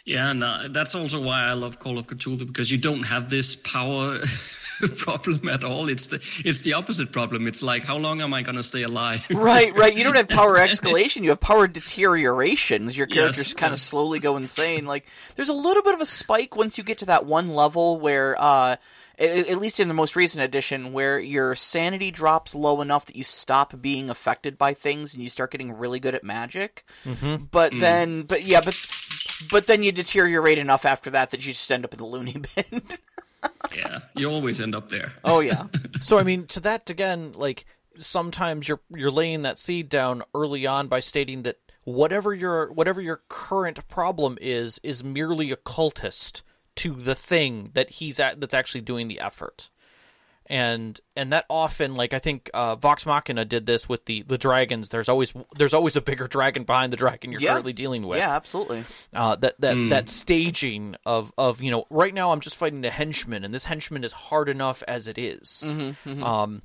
Yeah, and uh, that's also why I love Call of Cthulhu because you don't have this power problem at all. It's the it's the opposite problem. It's like how long am I going to stay alive? right, right. You don't have power escalation. You have power deterioration. Your characters Yes, kind of yes. slowly go insane. Like there's a little bit of a spike once you get to that one level where. uh at least in the most recent edition, where your sanity drops low enough that you stop being affected by things and you start getting really good at magic. Mm-hmm. But then, but yeah, but but then you deteriorate enough after that that you just end up in the loony bin. yeah, you always end up there. oh yeah, So I mean, to that again, like sometimes you're you're laying that seed down early on by stating that whatever your whatever your current problem is is merely a cultist to the thing that he's at that's actually doing the effort. And and that often, like I think uh, Vox Machina did this with the the dragons. There's always there's always a bigger dragon behind the dragon you're Yeah. currently dealing with yeah, absolutely. uh, that that that staging of of you know right now I'm just fighting a henchman and this henchman is hard enough as it is. Um,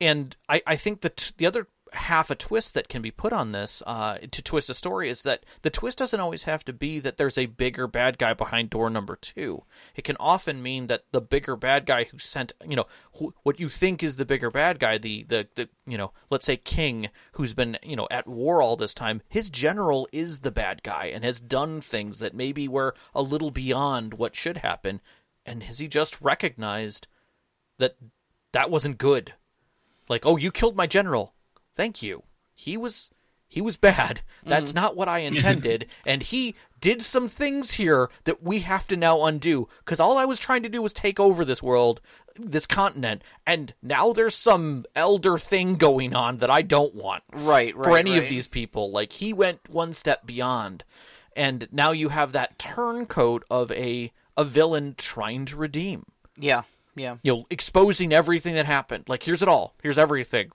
and I I think that the other half a twist that can be put on this uh, to twist a story is that the twist doesn't always have to be that there's a bigger bad guy behind door number two. It can often mean that the bigger bad guy who sent you know wh- what you think is the bigger bad guy, the the the you know let's say king who's been you know at war all this time, his general is the bad guy and has done things that maybe were a little beyond what should happen, and has he just recognized that that wasn't good? Like, oh, you killed my general. Thank you. He was he was bad. Mm-hmm. That's not what I intended, and he did some things here that we have to now undo. Because all I was trying to do was take over this world, this continent, and now there's some elder thing going on that I don't want Right, right. for any of these people. Like he went one step beyond, and now you have that turncoat of a a villain trying to redeem Yeah, yeah. you know, exposing everything that happened. Like, here's it all. Here's everything.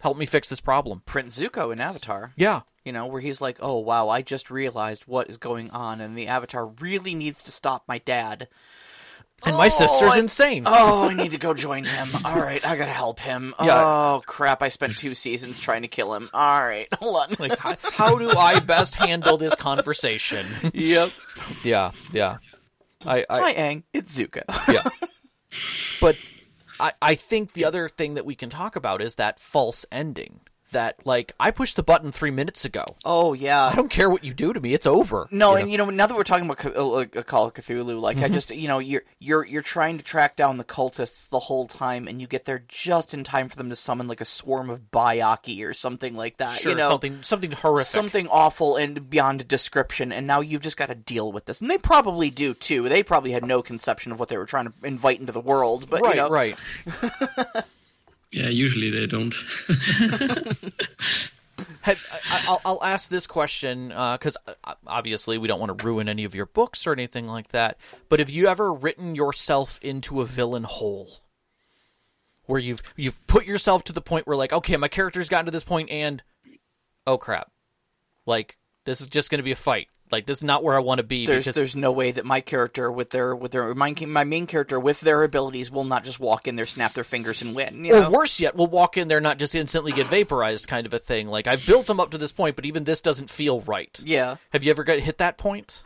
Help me fix this problem. Prince Zuko in Avatar. Yeah. You know, where he's like, "Oh wow, I just realized what is going on, and the Avatar really needs to stop my dad." And my Oh, sister's I- insane. Oh, I need to go join him. All right, I gotta help him. Yeah. Oh crap! I spent two seasons trying to kill him. All right, hold on. Like, how, how do I best handle this conversation? yep. yeah, yeah. I, I Hi, Aang. It's Zuko. yeah. But I, I think the other thing that we can talk about is that false ending. That, like, I pushed the button three minutes ago. oh yeah. I don't care what you do to me. It's over. No, You and know? you know, now that we're talking about uh, like, a Call of Cthulhu, like Mm-hmm. I just, you know, you're you're you're trying to track down the cultists the whole time, and you get there just in time for them to summon like a swarm of Byakhee or something like that. sure, you know, something something horrific. something awful and beyond description, and now you've just got to deal with this. And they probably do too. They probably had no conception of what they were trying to invite into the world, but right, you know, right. Yeah, usually they don't. Have, I, I'll, I'll ask this question because uh, obviously we don't want to ruin any of your books or anything like that. But have you ever written yourself into a villain hole, where you've you've put yourself to the point where like, okay, my character's gotten to this point, and oh crap, like this is just going to be a fight. Like this is not where I want to be. There's because there's no way that my character with their with their my, my main character with their abilities will not just walk in there, snap their fingers, and win. You or know? worse yet, we'll walk in there not just instantly get vaporized, kind of a thing. Like I've built them up to this point, but even this doesn't feel right. Yeah. Have you ever got hit that point?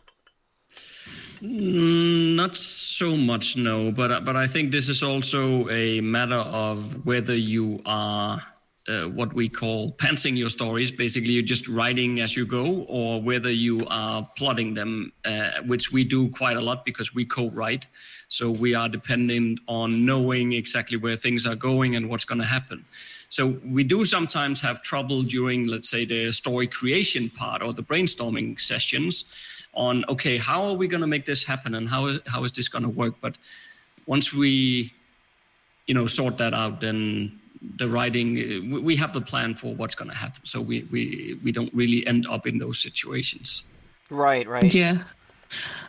Mm, not so much, no. But but I think this is also a matter of whether you are uh, what we call pantsing your stories. Basically, you're just writing as you go, or whether you are plotting them, uh, which we do quite a lot because we co-write. So we are dependent on knowing exactly where things are going and what's going to happen. So we do sometimes have trouble during, let's say, the story creation part or the brainstorming sessions on, okay, how are we going to make this happen and how, how is this going to work? But once we, you know, sort that out, then the writing, we have the plan for what's going to happen. So we, we, we don't really end up in those situations. Right, right. Yeah.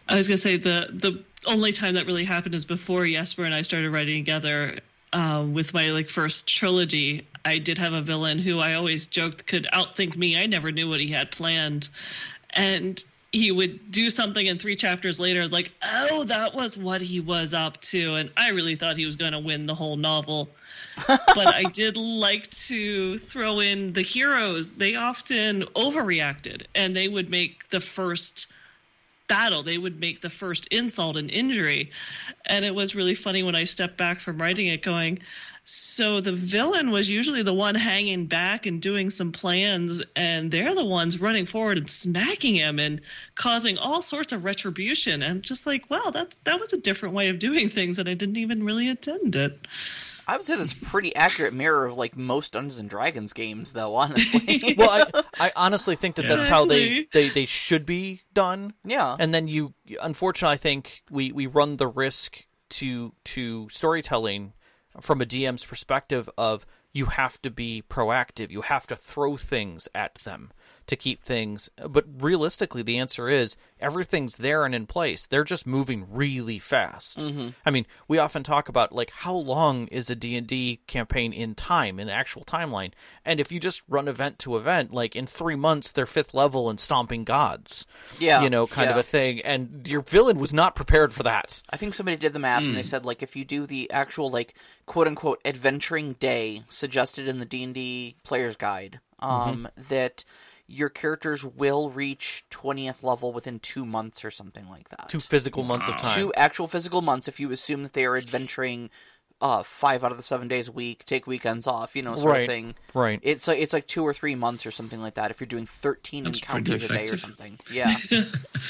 I was gonna say the the only time that really happened is before Jesper and I started writing together. Um, with my like first trilogy, I did have a villain who I always joked could outthink me. I never knew what he had planned, and he would do something and three chapters later like oh that was what he was up to. And i really thought he was going to win the whole novel. But i did like to throw in the heroes. They often overreacted and they would make the first battle. They would make the first insult and injury. And it was really funny when i stepped back from writing it going so the villain was usually the one hanging back and doing some plans, and they're the ones running forward and smacking him and causing all sorts of retribution. And I'm just like, wow, that that was a different way of doing things, and I didn't even really attend it. I would say that's a pretty accurate mirror of like most Dungeons and Dragons games, though. Honestly, well, I, I honestly think that that's how they, they, they should be done. yeah. And then you, unfortunately, I think we, we run the risk to to storytelling from a DM's perspective of you have to be proactive. You have to throw things at them to keep things. But realistically, the answer is everything's there and in place. They're just moving really fast. Mm-hmm. I mean, we often talk about like how long is a D&D campaign in time, in actual timeline. And if you just run event to event, like in 3 months they're 5th level and stomping gods. Yeah, You know, kind of a thing. And your villain was not prepared for that. I think somebody did the math and they said like if you do the actual like quote unquote adventuring day suggested in the D and D player's guide, um, that your characters will reach twentieth level within two months or something like that. Two physical months of time. Two actual physical months if you assume that they are adventuring uh five out of the seven days a week, take weekends off, you know, sort Right. of thing. Right. It's like it's like two or three months or something like that if you're doing thirteen That's encounters a day or something. Yeah.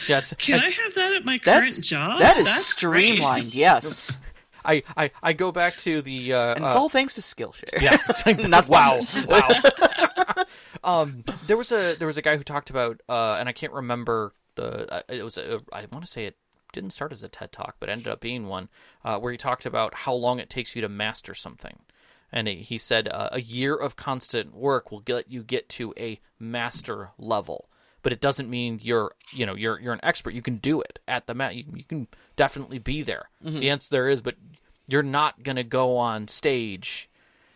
Yeah, it's, Can I, I have that at my current That's job? that is That's great. streamlined, yes. I, I, I go back to the uh, And it's uh, all thanks to Skillshare. Yeah. Not wow. Wow. Um, there was a there was a guy who talked about, uh, and I can't remember the. It was a, I want to say it didn't start as a TED talk, but ended up being one, uh, where he talked about how long it takes you to master something. And he he said uh, a year of constant work will get you get to a master level, but it doesn't mean you're you know you're you're an expert. You can do it at the mat. You, you can definitely be there. The answer there is, but you're not gonna go on stage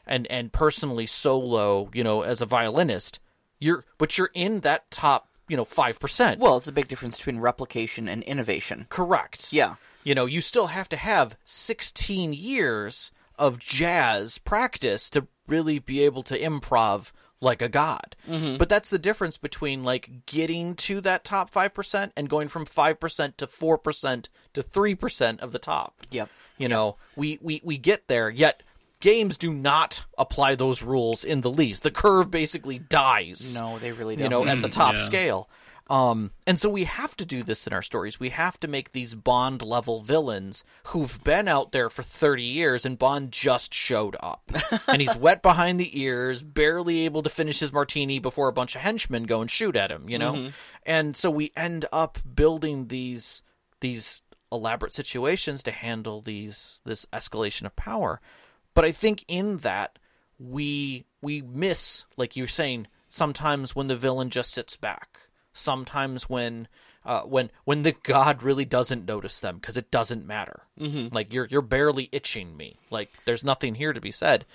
and and personally solo, you know, as a violinist, you're but you're in that top, you know, five percent. Well, it's a big difference between replication and innovation. correct. Yeah. You know, you still have to have sixteen years of jazz practice to really be able to improv like a god. Mm-hmm. But that's the difference between like getting to that top five percent and going from five percent to four percent to three percent of the top. Yep. You know, we, we, we get there, yet games do not apply those rules in the least. The curve basically dies. No, they really don't. You know, at the top yeah. scale. Um, and so we have to do this in our stories. We have to make these Bond level villains who've been out there for 30 years and Bond just showed up. and he's wet behind the ears, barely able to finish his martini before a bunch of henchmen go and shoot at him, you know? And so we end up building these these elaborate situations to handle these this escalation of power. But I think in that we we miss, like you're saying, sometimes when the villain just sits back. Sometimes when uh, when when the god really doesn't notice them because it doesn't matter. Mm-hmm. Like you're you're barely itching me. Like there's nothing here to be said.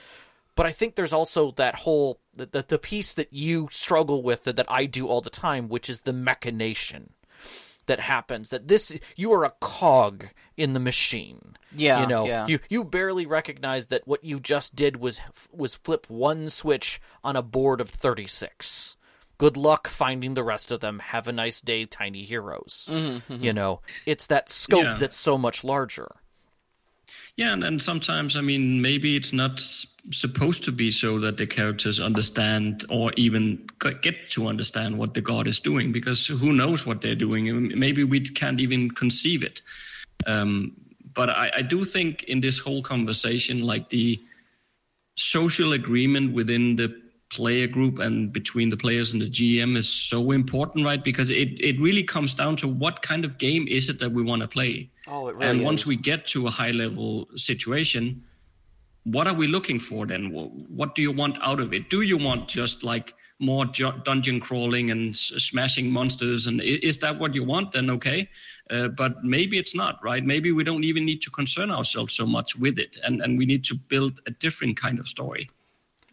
But I think there's also that whole the the, the piece that you struggle with that, that I do all the time, which is the machination that happens. That this you are a cog in the machine. Yeah, you know, yeah. you you barely recognize that what you just did was was flip one switch on a board of thirty six. Good luck finding the rest of them. Have a nice day, tiny heroes. Mm-hmm, You know, it's that scope Yeah. that's so much larger. Yeah, and, and sometimes, I mean, maybe it's not supposed to be so that the characters understand or even get to understand what the god is doing, because who knows what they're doing? Maybe we can't even conceive it. Um, but I, I do think in this whole conversation, like the social agreement within the player group and between the players and the GM is so important, right? Because it, it really comes down to what kind of game is it that we want to play. Oh, it really and really once we get to a high level situation what are we looking for then? What do you want out of it? Do you want just like more ju- dungeon crawling and s- smashing monsters and i- is that what you want then okay. Uh, but maybe it's not right? Maybe we don't even need to concern ourselves so much with it and, and we need to build a different kind of story.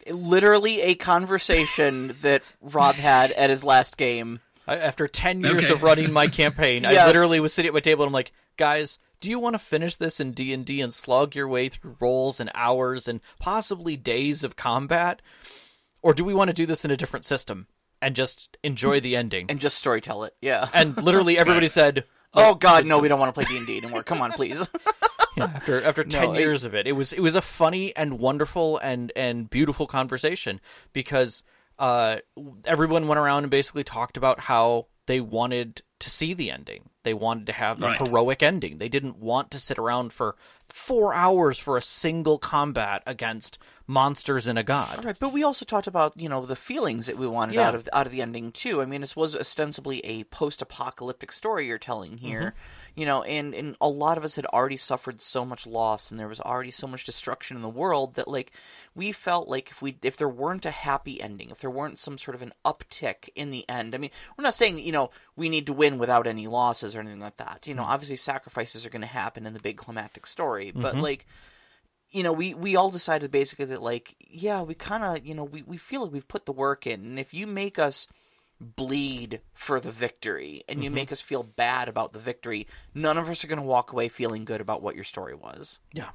Literally a conversation that Rob had at his last game. I, after 10 years Okay. of running my campaign i literally was sitting at my table and i'm like guys do you want to finish this in d&d and slog your way through rolls and hours and possibly days of combat or do we want to do this in a different system and just enjoy the ending and just storytell it. Yeah. and literally everybody said oh God, no, we don't want to play D and D anymore. Come on, please. Yeah, after after ten it- years of it, it was it was a funny and wonderful and and beautiful conversation because uh, everyone went around and basically talked about how they wanted to see the ending. They wanted to have a heroic ending. They didn't want to sit around for four hours for a single combat against monsters and a god. Right, but we also talked about you know the feelings that we wanted Yeah. out of out of the ending too. I mean, this was ostensibly a post-apocalyptic story you're telling here, Mm-hmm. You know, and and a lot of us had already suffered so much loss, and there was already so much destruction in the world that like we felt like if we if there weren't a happy ending, if there weren't some sort of an uptick in the end. I mean, we're not saying you know we need to win without any losses or anything like that. You know, mm-hmm. obviously sacrifices are going to happen in the big climactic story, but mm-hmm. like you know, we, we all decided basically that, like, yeah, we kind of, you know, we, we feel like we've put the work in. And if you make us bleed for the victory and you mm-hmm. make us feel bad about the victory, none of us are going to walk away feeling good about what your story was. Yeah.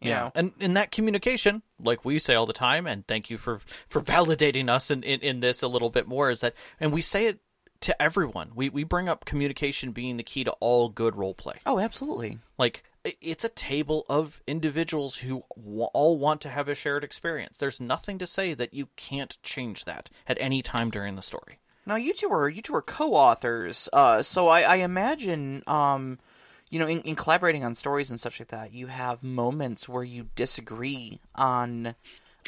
You Yeah, know? and in that communication, like we say all the time, and thank you for for validating us in, in, in this a little bit more, is that, and we say it to everyone. We we bring up communication being the key to all good role play. Oh, absolutely. Like it's a table of individuals who w- all want to have a shared experience. There's nothing to say that you can't change that at any time during the story. Now, you two are you two are co-authors, uh, so I, I imagine, um, you know, in, in collaborating on stories and such like that, you have moments where you disagree on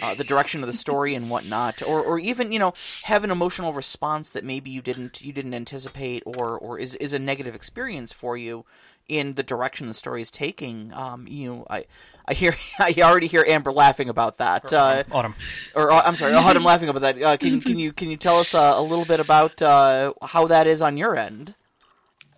uh, the direction of the story and whatnot, or, or even you know have an emotional response that maybe you didn't you didn't anticipate, or or is is a negative experience for you in the direction the story is taking. Um, you know, I. I hear. I already hear Amber laughing about that. Uh, Autumn. or uh, I'm sorry, Autumn laughing about that. Uh, can can you can you tell us uh, a little bit about uh, how that is on your end?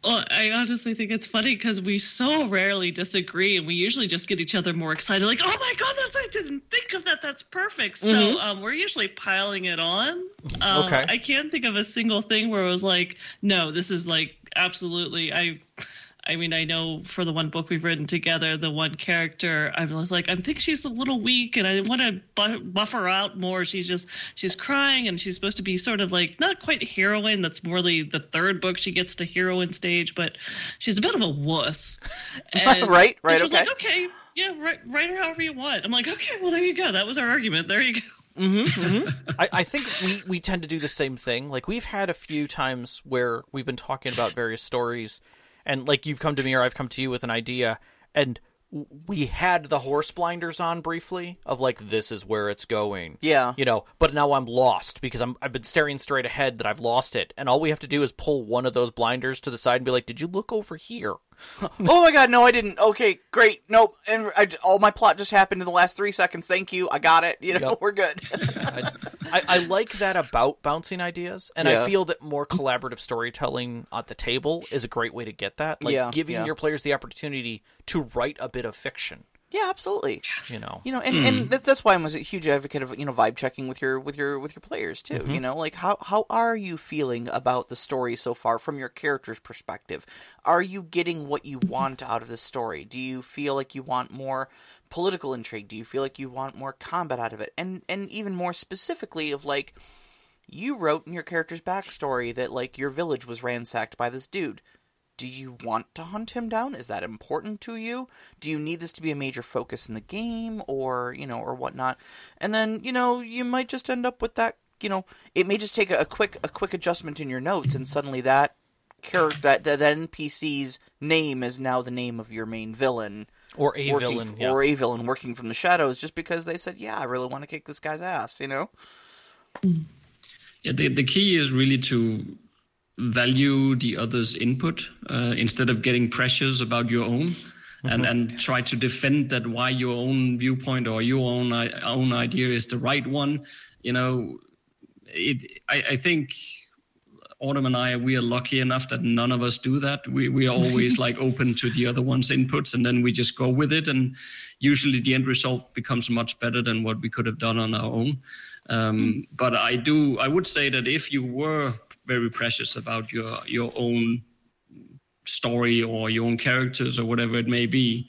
Well, I honestly think it's funny because we so rarely disagree, and we usually just get each other more excited. Like, oh my god, that's I didn't think of that. That's perfect. So um, we're usually piling it on. Um, Okay. I can't think of a single thing where it was like, no, this is like absolutely. I, I mean, I know for the one book we've written together, the one character, I was like, I think she's a little weak, and I want to bu- buff her out more. She's just she's crying, and she's supposed to be sort of like not quite heroine. That's more the the third book she gets to heroine stage, but she's a bit of a wuss. And Right, right, and She was okay. like, okay, yeah, write, write her however you want. I'm like, okay, well there you go. That was our argument. There you go. Mm-hmm, mm-hmm. I, I think we, we tend to do the same thing. Like we've had a few times where we've been talking about various stories, and like you've come to me or I've come to you with an idea, and we had the horse blinders on briefly of like this is where it's going. Yeah. You know, but now I'm lost because I'm I've been staring straight ahead that I've lost it, and all we have to do is pull one of those blinders to the side and be like, "Did you look over here?" oh my god, no, I didn't. Okay, great. Nope. And I, all my plot just happened in the last three seconds. Thank you. I got it. You know, Yep. we're good. I, I, I like that about bouncing ideas, and Yeah. I feel that more collaborative storytelling at the table is a great way to get that. Like Yeah, giving yeah. your players the opportunity to write a bit of fiction. Yeah, absolutely. You know, You know, and, and that, that's why I'm a huge advocate of you know vibe checking with your with your with your players too. Mm-hmm. You know, like how how are you feeling about the story so far from your character's perspective? Are you getting what you want out of the story? Do you feel like you want more political intrigue? Do you feel like you want more combat out of it? And and even more specifically of like you wrote in your character's backstory that like your village was ransacked by this dude. Do you want to hunt him down? Is that important to you? Do you need this to be a major focus in the game, or you know, or whatnot? And then you know, you might just end up with that. You know, it may just take a, a quick a quick adjustment in your notes, and suddenly that character that that NPC's name is now the name of your main villain, or a working villain. yeah. or a villain working from the shadows, just because they said, "Yeah, I really want to kick this guy's ass," you know. Yeah, the, the key is really to value the other's input uh, instead of getting pressures about your own and, and try to defend that why your own viewpoint or your own own idea is the right one. You know, it. I, I think Autumn and I we are lucky enough that none of us do that. We we are always like open to the other one's inputs and then we just go with it and usually the end result becomes much better than what we could have done on our own. Um, but I do I would say that if you were very precious about your your own story or your own characters or whatever it may be,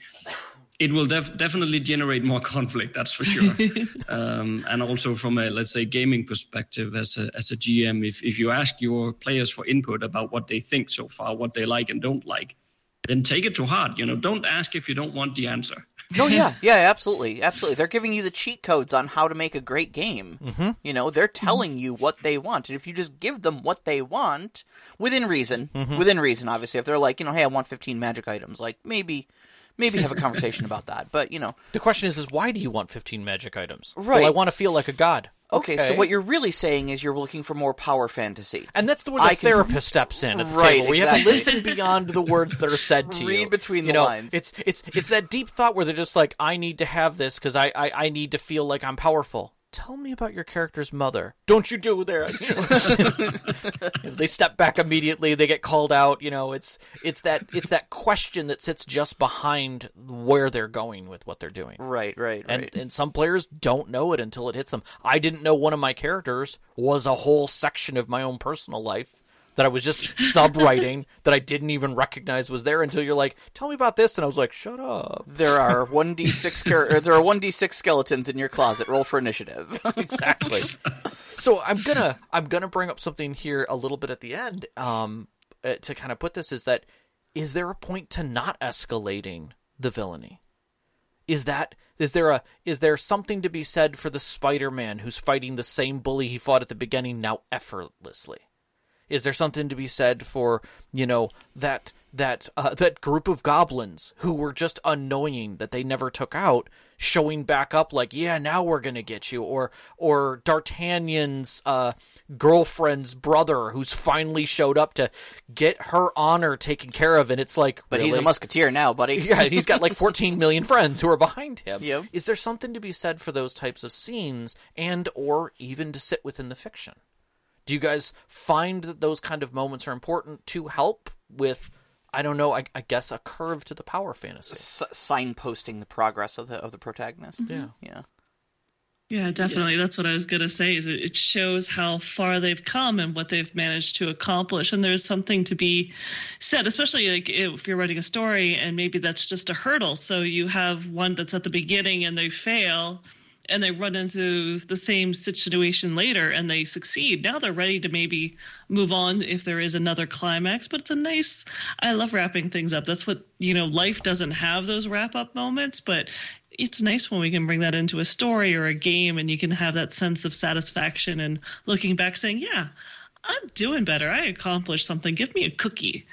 it will def- definitely generate more conflict. That's for sure. um, and also from a let's say gaming perspective, as a as a GM, if if you ask your players for input about what they think so far, what they like and don't like, then take it to heart. You know, don't ask if you don't want the answer. No, yeah, yeah, absolutely, absolutely. They're giving you the cheat codes on how to make a great game. Mm-hmm. You know, they're telling you what they want, and if you just give them what they want within reason, within reason, obviously, if they're like, you know, hey, I want fifteen magic items, like maybe, maybe have a conversation about that. But you know, The question is, is why do you want 15 magic items? Right. Well, I want to feel like a god. Okay, so what you're really saying is you're looking for more power fantasy. And that's the where I the can- therapist steps in at the Right, table. Where you have to listen beyond the words that are said to you. Read between you the know, lines. It's it's it's that deep thought where they're just like, I need to have this because I, I I need to feel like I'm powerful. Tell me about your character's mother. Don't you do that? they step back immediately. They get called out. You know, it's it's that it's that question that sits just behind where they're going with what they're doing. Right, right, And right. and some players don't know it until it hits them. I didn't know one of my characters was a whole section of my own personal life that I was just sub-writing that I didn't even recognize was there until you're like, "Tell me about this," and I was like, "Shut up." there are one d six there are one d six skeletons in your closet. Roll for initiative. exactly. so I'm gonna I'm gonna bring up something here a little bit at the end um, uh, to kind of put this is that is there a point to not escalating the villainy? Is that is there a is there something to be said for the Spider-Man who's fighting the same bully he fought at the beginning now effortlessly? Is there something to be said for you know that that uh, that group of goblins who were just annoying that they never took out, showing back up like yeah now we're gonna get you, or or D'Artagnan's uh, girlfriend's brother who's finally showed up to get her honor taken care of, and it's like but he's a musketeer now, buddy. Yeah, he's got like 14 million friends who are behind him. Yep. Is there something to be said for those types of scenes and or even to sit within the fiction? Do you guys find that those kind of moments are important to help with I don't know, I, I guess a curve to the power fantasy? S- signposting the progress of the of the protagonists. Yeah. yeah. Yeah, definitely. That's what I was going to say. Is it, it shows how far they've come and what they've managed to accomplish, and there's something to be said, especially like if you're writing a story and maybe that's just a hurdle. So you have one that's at the beginning and they fail, and they run into the same situation later and they succeed. Now they're ready to maybe move on if there is another climax. But it's a nice. I love wrapping things up. That's what you know. Life doesn't have those wrap up moments, but it's nice when we can bring that into a story or a game and you can have that sense of satisfaction and looking back saying, yeah, I'm doing better. I accomplished something. Give me a cookie.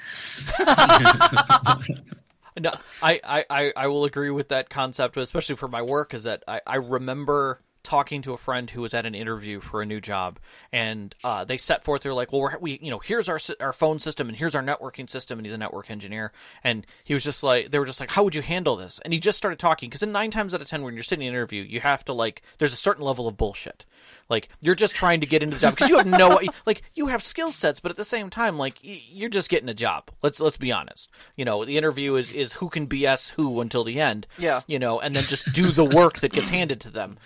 No, I, I, I, will agree with that concept, especially for my work, is that I, I remember talking to a friend who was at an interview for a new job, and uh, they set forth. They're like, "Well, we're, we, you know, here's our our phone system, and here's our networking system." And he's a network engineer, and he was just like, they were just like, "How would you handle this?" And he just started talking because in nine times out of ten, when you're sitting in an interview, you have to like, there's a certain level of bullshit. Like you're just trying to get into the job because you have no like you have skill sets, but at the same time, like you're just getting a job. Let's let's be honest. You know, the interview is is who can BS who until the end. Yeah. You know, and then just do the work that gets handed to them,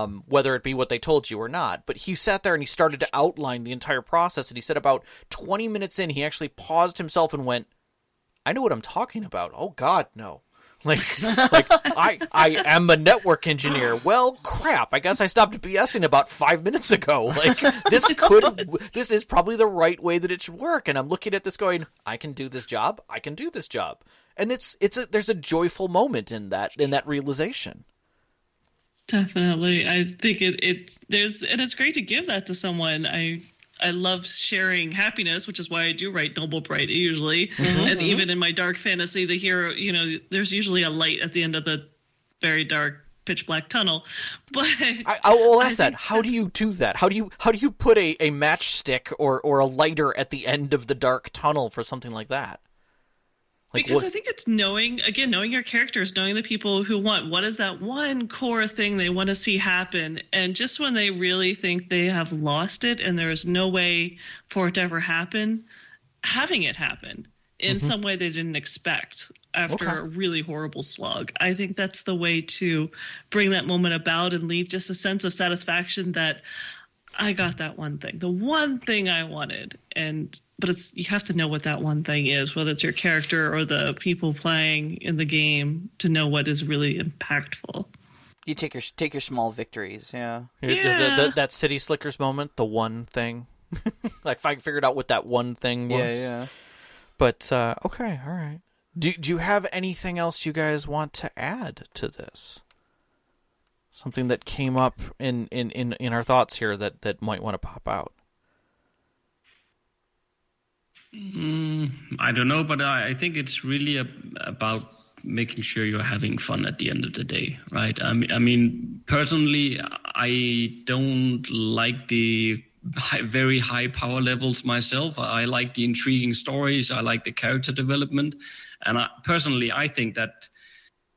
um, whether it be what they told you or not. But he sat there and he started to outline the entire process, and he said about 20 minutes in, he actually paused himself and went, "I know what I'm talking about." Oh God, no. Like, like I, I am a network engineer. Well, crap. I guess I stopped BSing about five minutes ago. Like, this could, this is probably the right way that it should work. And I'm looking at this going, I can do this job. I can do this job. And it's, it's a, there's a joyful moment in that, in that realization. Definitely. I think it, it there's and it's great to give that to someone. I I love sharing happiness, which is why I do write Noble Bright usually. Mm-hmm, and mm-hmm. even in my dark fantasy, the hero, you know, there's usually a light at the end of the very dark pitch black tunnel. But I, I will ask I that. How do you do that? How do you how do you put a, a matchstick or, or a lighter at the end of the dark tunnel for something like that? Like because what- I think it's knowing again, knowing your characters, knowing the people who want what is that one core thing they want to see happen, and just when they really think they have lost it and there is no way for it to ever happen, having it happen in mm-hmm. some way they didn't expect after Okay. a really horrible slog. I think that's the way to bring that moment about and leave just a sense of satisfaction that I got that one thing, the one thing I wanted, and but it's you have to know what that one thing is, whether it's your character or the people playing in the game, to know what is really impactful. You take your take your small victories. Yeah. The- the- the- Yeah. the- that City Slickers moment, the one thing. I figured out what that one thing was. Yeah. Yeah. But uh, okay, all right. Do do you have anything else you guys want to add to this? Something that came up in, in, in, in our thoughts here that, that might want to pop out. Mm, I don't know, but I, I think it's really a, about making sure you're having fun at the end of the day, right? I mean, I mean, personally, I don't like the high, very high power levels myself. I like the intriguing stories. I like the character development, and I, personally, I think that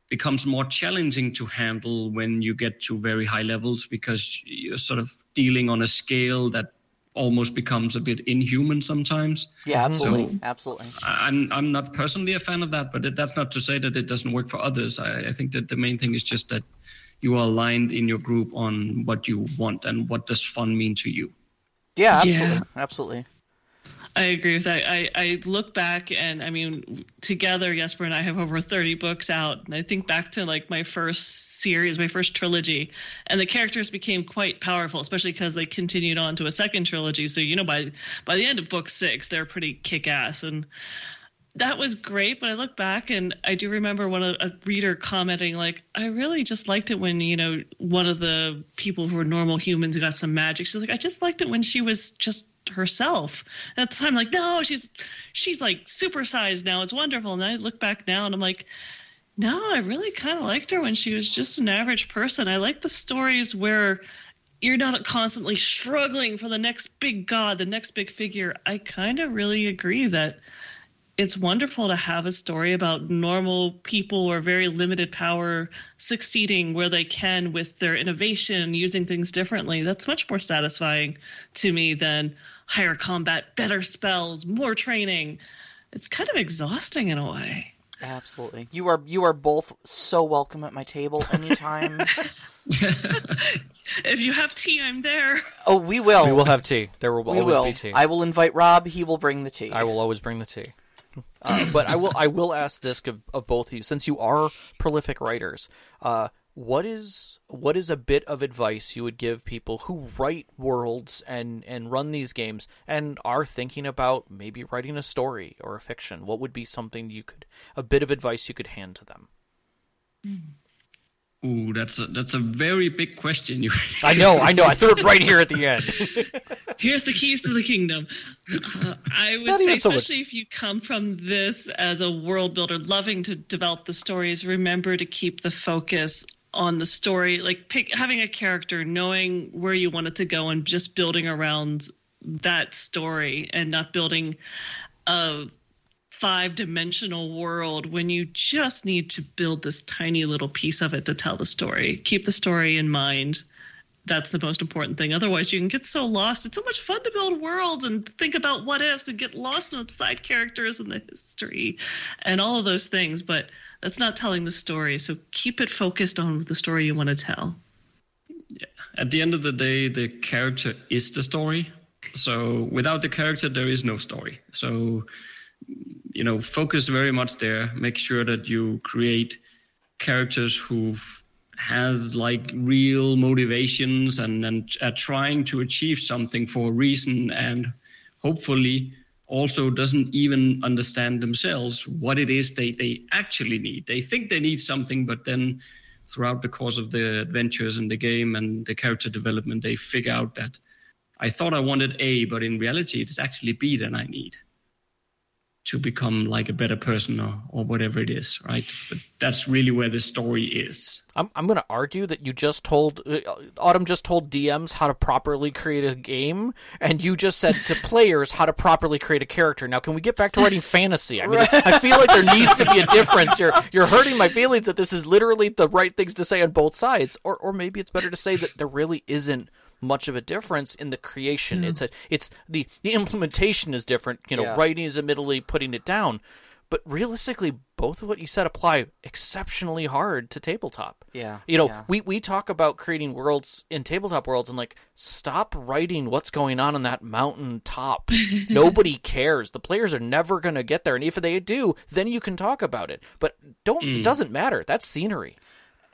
becomes more challenging to handle when you get to very high levels because you're sort of dealing on a scale that almost becomes a bit inhuman sometimes. Yeah. Absolutely. So- absolutely. I'm I'm not personally a fan of that, but it, that's not to say that it doesn't work for others. I, I think that the main thing is just that you are aligned in your group on what you want and what does fun mean to you. Yeah. Yeah. Absolutely. I agree with that. I, I look back and I mean, together, Jesper and I have over 30 books out. And I think back to like my first series, my first trilogy, and the characters became quite powerful, especially because they continued on to a second trilogy. So, you know, by, by the end of book six, they're pretty kick ass. And that was great. But I look back and I do remember one of a reader commenting, like, I really just liked it when, you know, one of the people who were normal humans got some magic. She's like, I just liked it when she was just herself. And at the time, like, no, she's she's like supersized now. It's wonderful. And I look back now and I'm like, no, I really kind of liked her when she was just an average person. I like the stories where you're not constantly struggling for the next big god, the next big figure. I kind of really agree that it's wonderful to have a story about normal people or very limited power succeeding where they can with their innovation, using things differently. That's much more satisfying to me than higher combat, better spells, more training. It's kind of exhausting in a way. Absolutely. You are you are both so welcome at my table anytime. If you have tea, I'm there. oh, we will. We will have tea. There will We always will. be tea. I will invite Rob. He will bring the tea. I will always bring the tea. Uh, but I will I will ask this of, of both of you, since you are prolific writers. Uh, what is what is a bit of advice you would give people who write worlds and and run these games and are thinking about maybe writing a story or a fiction? What would be something you could a bit of advice you could hand to them? Ooh, that's a, that's a very big question. You I know, I know. I threw it right here at the end. Here's the keys to the kingdom. Uh, I would Not say, so much. especially if you come from this as a world builder, loving to develop the stories, remember to keep the focus on the story, like pick having a character, knowing where you want it to go, and just building around that story, and not building a five dimensional world when you just need to build this tiny little piece of it to tell the story. Keep the story in mind. That's the most important thing. Otherwise, you can get so lost. It's so much fun to build worlds and think about what ifs and get lost in the side characters and the history and all of those things. But that's not telling the story. So keep it focused on the story you want to tell. Yeah. At the end of the day, the character is the story. So without the character, there is no story. So you know, focus very much there. Make sure that you create characters who has like real motivations and and are trying to achieve something for a reason and hopefully also doesn't even understand themselves what it is they, they actually need. They think they need something, but then throughout the course of the adventures and the game and the character development, they figure out that I thought I wanted A, but in reality, it's actually B that I need to become like a better person or, or whatever it is, right? But that's really where the story is. I'm I'm going to argue that you just told uh, Autumn just told DMs how to properly create a game, and you just said to players how to properly create a character. Now, can we get back to writing fantasy? I mean, I feel like there needs to be a difference. You're you're hurting my feelings that this is literally the right things to say on both sides, or or maybe it's better to say that there really isn't much of a difference in the creation. Mm. It's a it's the the implementation is different. You know, yeah. writing is admittedly putting it down, but realistically, both of what you said apply exceptionally hard to tabletop. Yeah, you know, yeah. we we talk about creating worlds in tabletop worlds, and like, stop writing what's going on in that mountain top. Nobody cares. The players are never going to get there, and if they do, then you can talk about it. But don't. Mm. It doesn't matter. That's scenery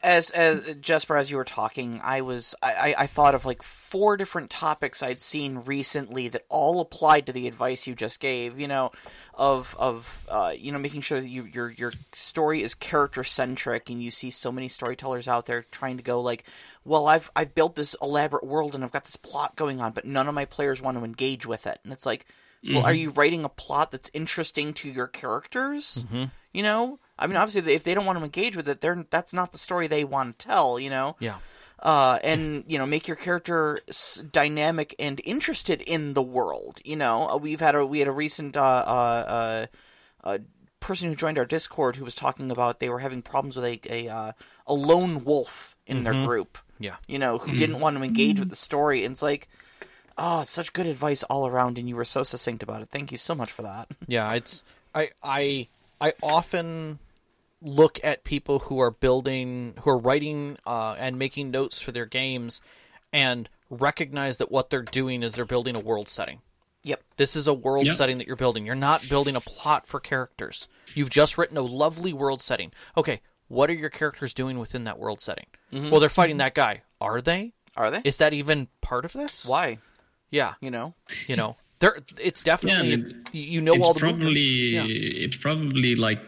as as Jesper, as you were talking, I was I, I thought of like four different topics I'd seen recently that all applied to the advice you just gave. You know, of of uh, you know making sure that you your your story is character centric, and you see so many storytellers out there trying to go like, well, I've I've built this elaborate world and I've got this plot going on, but none of my players want to engage with it, and it's like, mm-hmm. well, are mm-hmm. you writing a plot that's interesting to your characters? Mm-hmm. You know I mean, obviously, if they don't want to engage with it, they're that's not the story they want to tell. You know. Yeah. Uh, and you know, make your character dynamic and interested in the world. You know, uh, we've had a we had a recent uh, uh, uh, person who joined our Discord who was talking about they were having problems with a a, uh, a lone wolf in mm-hmm. their group. Yeah. You know, who mm-hmm. didn't want to engage with the story, and it's like. Oh, it's such good advice all around, and you were so succinct about it. Thank you so much for that. Yeah, it's I I I often look at people who are building, who are writing uh, and making notes for their games, and recognize that what they're doing is they're building a world setting. Yep. This is a world yep. setting that you're building. You're not building a plot for characters. You've just written a lovely world setting. Okay, what are your characters doing within that world setting? Mm-hmm. Well, they're fighting that guy. Are they? Are they? Is that even part of this? Why? Yeah. You know. You know. There, it's definitely yeah, you know all the probably yeah. it's probably like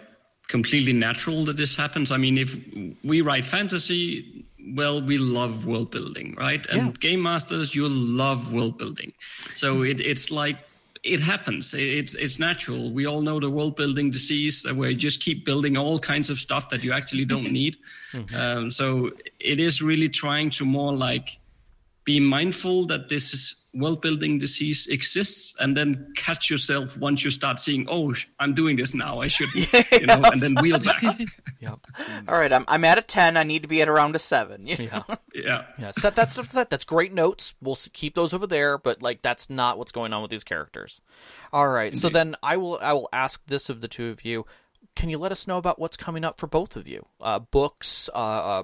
completely natural that this happens. I mean, if we write fantasy, well, we love world building, right? And yeah. game masters, you love world building. So it, it's like it happens. It's it's natural. We all know the world building disease where you just keep building all kinds of stuff that you actually don't need. mm-hmm. um, so it is really trying to more like be mindful that this is world building disease exists and then catch yourself once you start seeing oh i'm doing this now i should yeah. you know and then wheel back yep. all right I'm, I'm at a 10 i need to be at around a 7 you know? yeah yeah yeah set that stuff set that's great notes we'll keep those over there but like that's not what's going on with these characters all right Indeed. so then i will i will ask this of the two of you can you let us know about what's coming up for both of you uh, books uh, uh,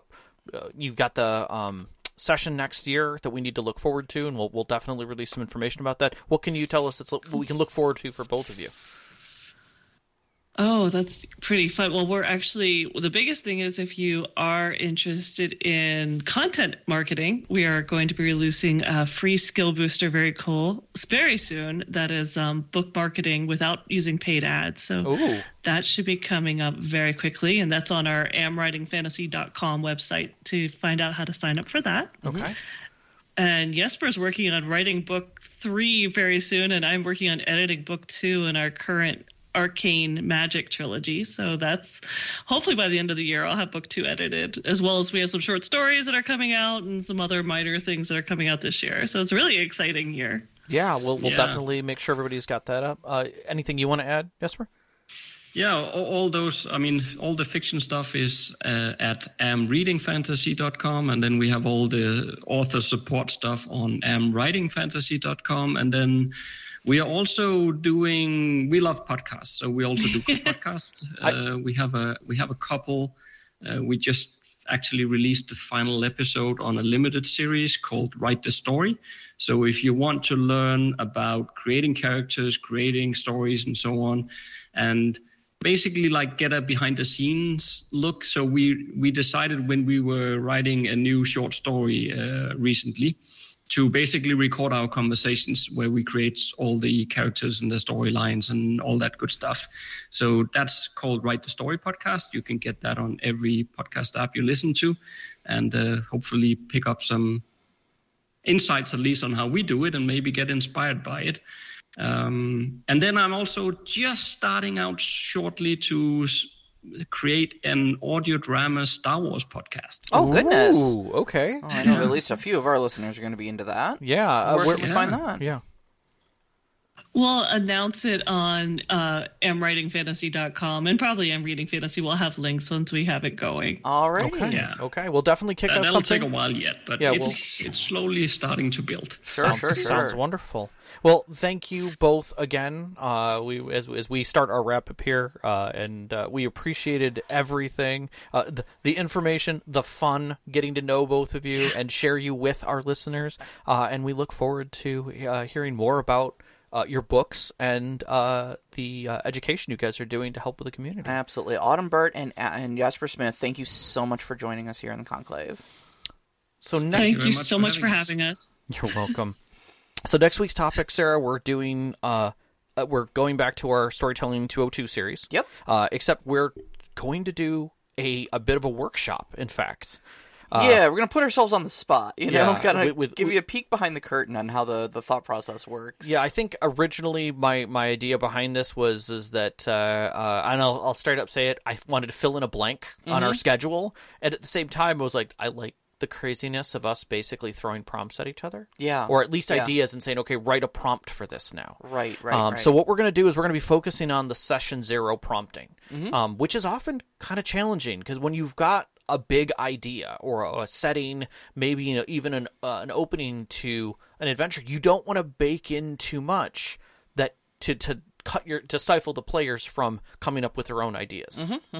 uh you've got the um, session next year that we need to look forward to, and we'll we'll definitely release some information about that. What can you tell us that's we can look forward to for both of you? Oh, that's pretty fun. Well, we're actually the biggest thing is if you are interested in content marketing, we are going to be releasing a free skill booster, very cool, very soon. That is um, book marketing without using paid ads. So Ooh. that should be coming up very quickly, and that's on our amwritingfantasy.com website to find out how to sign up for that. Okay. And Jesper's working on writing book three very soon, and I'm working on editing book two in our current Arcane Magic trilogy. So that's hopefully by the end of the year, I'll have book two edited, as well as we have some short stories that are coming out and some other minor things that are coming out this year. So it's a really exciting year. Yeah, we'll we'll Yeah. definitely make sure everybody's got that up. Uh, anything you want to add, Jesper? Yeah, all, all those, I mean, all the fiction stuff is uh, at amreadingfantasy.com, and then we have all the author support stuff on amwritingfantasy.com, and then we are also doing, we love podcasts, so we also do podcasts. Uh, we have a we have a couple. Uh, we just actually released the final episode on a limited series called Write the Story. So if you want to learn about creating characters, creating stories, and so on, and basically like get a behind the scenes look so we we decided when we were writing a new short story uh, recently to basically record our conversations where we create all the characters and the storylines and all that good stuff. So that's called write the story podcast. You can get that on every podcast app you listen to and uh, hopefully pick up some insights at least on how we do it and maybe get inspired by it. Um, and then I'm also just starting out shortly to create an audio drama Star Wars podcast. Oh goodness! Ooh, okay. Oh, I know at least a few of our listeners are going to be into that. Yeah. Uh, Where where- can we find that? yeah. We'll announce it on uh, amwritingfantasy.com and probably am reading fantasy. We'll have links once we have it going. All right. Okay. Yeah. Okay. We'll definitely kick Uh, us that'll something. take a while yet, but Yeah, it's it's slowly starting to build. Sure, sounds, sure, sure. sounds wonderful. Well, thank you both again. Uh, we as as we start our wrap up here, uh, and uh, we appreciated everything, uh, the, the information, the fun, getting to know both of you and share you with our listeners. Uh, and we look forward to uh, hearing more about. Uh, your books and uh, the uh, education you guys are doing to help with the community. Absolutely. Autumn Birt and and Jesper Schmidt, thank you so much for joining us here in the conclave. So next, Thank very you much so for much for having having us. us. You're welcome. so next week's topic, Sara, we're doing uh, uh we're going back to our storytelling 202 series. Yep. Uh, except we're going to do a a bit of a workshop. In fact, yeah, we're gonna put ourselves on the spot. You know, yeah, kind of give with- you a peek behind the curtain on how the, the thought process works. yeah, I think originally my my idea behind this was is that uh, uh and I'll I'll straight up say it. I wanted to fill in a blank on our schedule, and at the same time, I was like, I like the craziness of us basically throwing prompts at each other. Yeah. Or at least Yeah. ideas and saying, okay, write a prompt for this now. Right, right, Um, right. So what we're going to do is we're going to be focusing on the session zero prompting, Mm-hmm. um, which is often kind of challenging because when you've got a big idea or a, a setting, maybe you know, even an uh, an opening to an adventure, you don't want to bake in too much that to to cut your to stifle the players from coming up with their own ideas. Mm-hmm,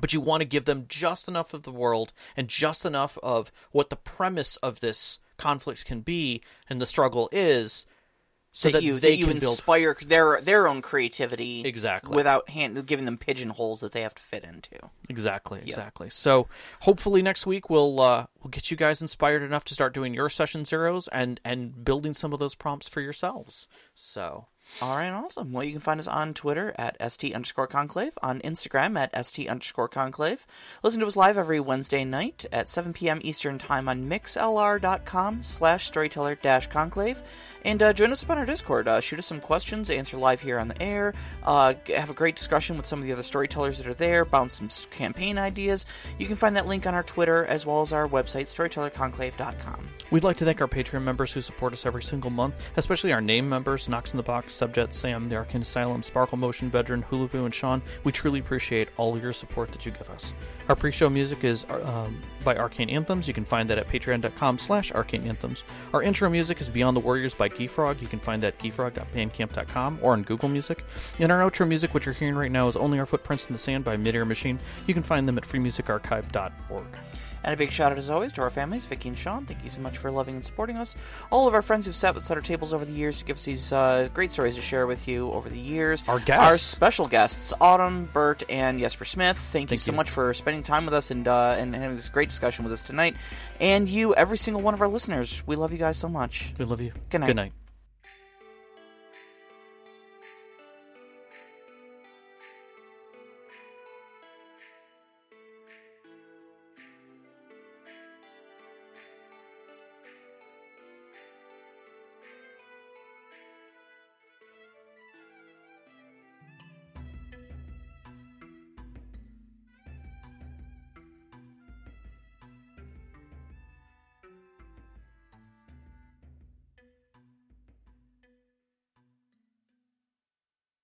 But you want to give them just enough of the world and just enough of what the premise of this conflict can be and the struggle is, so that, that, you they that you can build inspire their their own creativity Exactly. without hand, giving them pigeonholes that they have to fit into. Exactly, exactly. So hopefully next week we'll uh, we'll get you guys inspired enough to start doing your session zeros and and building some of those prompts for yourselves. So All right, awesome. Well, you can find us on Twitter at st underscore conclave, on Instagram at st underscore conclave. Listen to us live every Wednesday night at 7 p.m. Eastern Time on mixlr.com slash storyteller dash conclave. And uh, join us up on our Discord. Uh, shoot us some questions, answer live here on the air. Uh, have a great discussion with some of the other storytellers that are there. Bounce some campaign ideas. You can find that link on our Twitter as well as our website, storytellerconclave.com. we'd like to thank our Patreon members who support us every single month, especially our name members: Knox in the Box, Subjet, Sam, The Arcane Asylum, Sparkle Motion, Veteran, Hulavu, and Sean. We truly appreciate all your support that you give us. Our pre-show music is um, by Arcane Anthems. You can find that at patreon.com/slash Arcane Anthems. Our intro music is Beyond the Warriors by Geefrog. You can find that at geefrog.bandcamp.com or on Google Music. And our outro music, which you're hearing right now, is Only Our Footprints in the Sand by Midair Machine. You can find them at freemusicarchive.org. And a big shout out, as always, to our families, Vicky and Sean. Thank you so much for loving and supporting us. All of our friends who've sat beside our tables over the years to give us these uh, great stories to share with you over the years. Our guests. Our special guests, Autumn, Birt, and Jesper Schmidt. Thank, you so you. much for spending time with us and, uh, and having this great discussion with us tonight. And you, every single one of our listeners. We love you guys so much. We love you. Good night. Good night.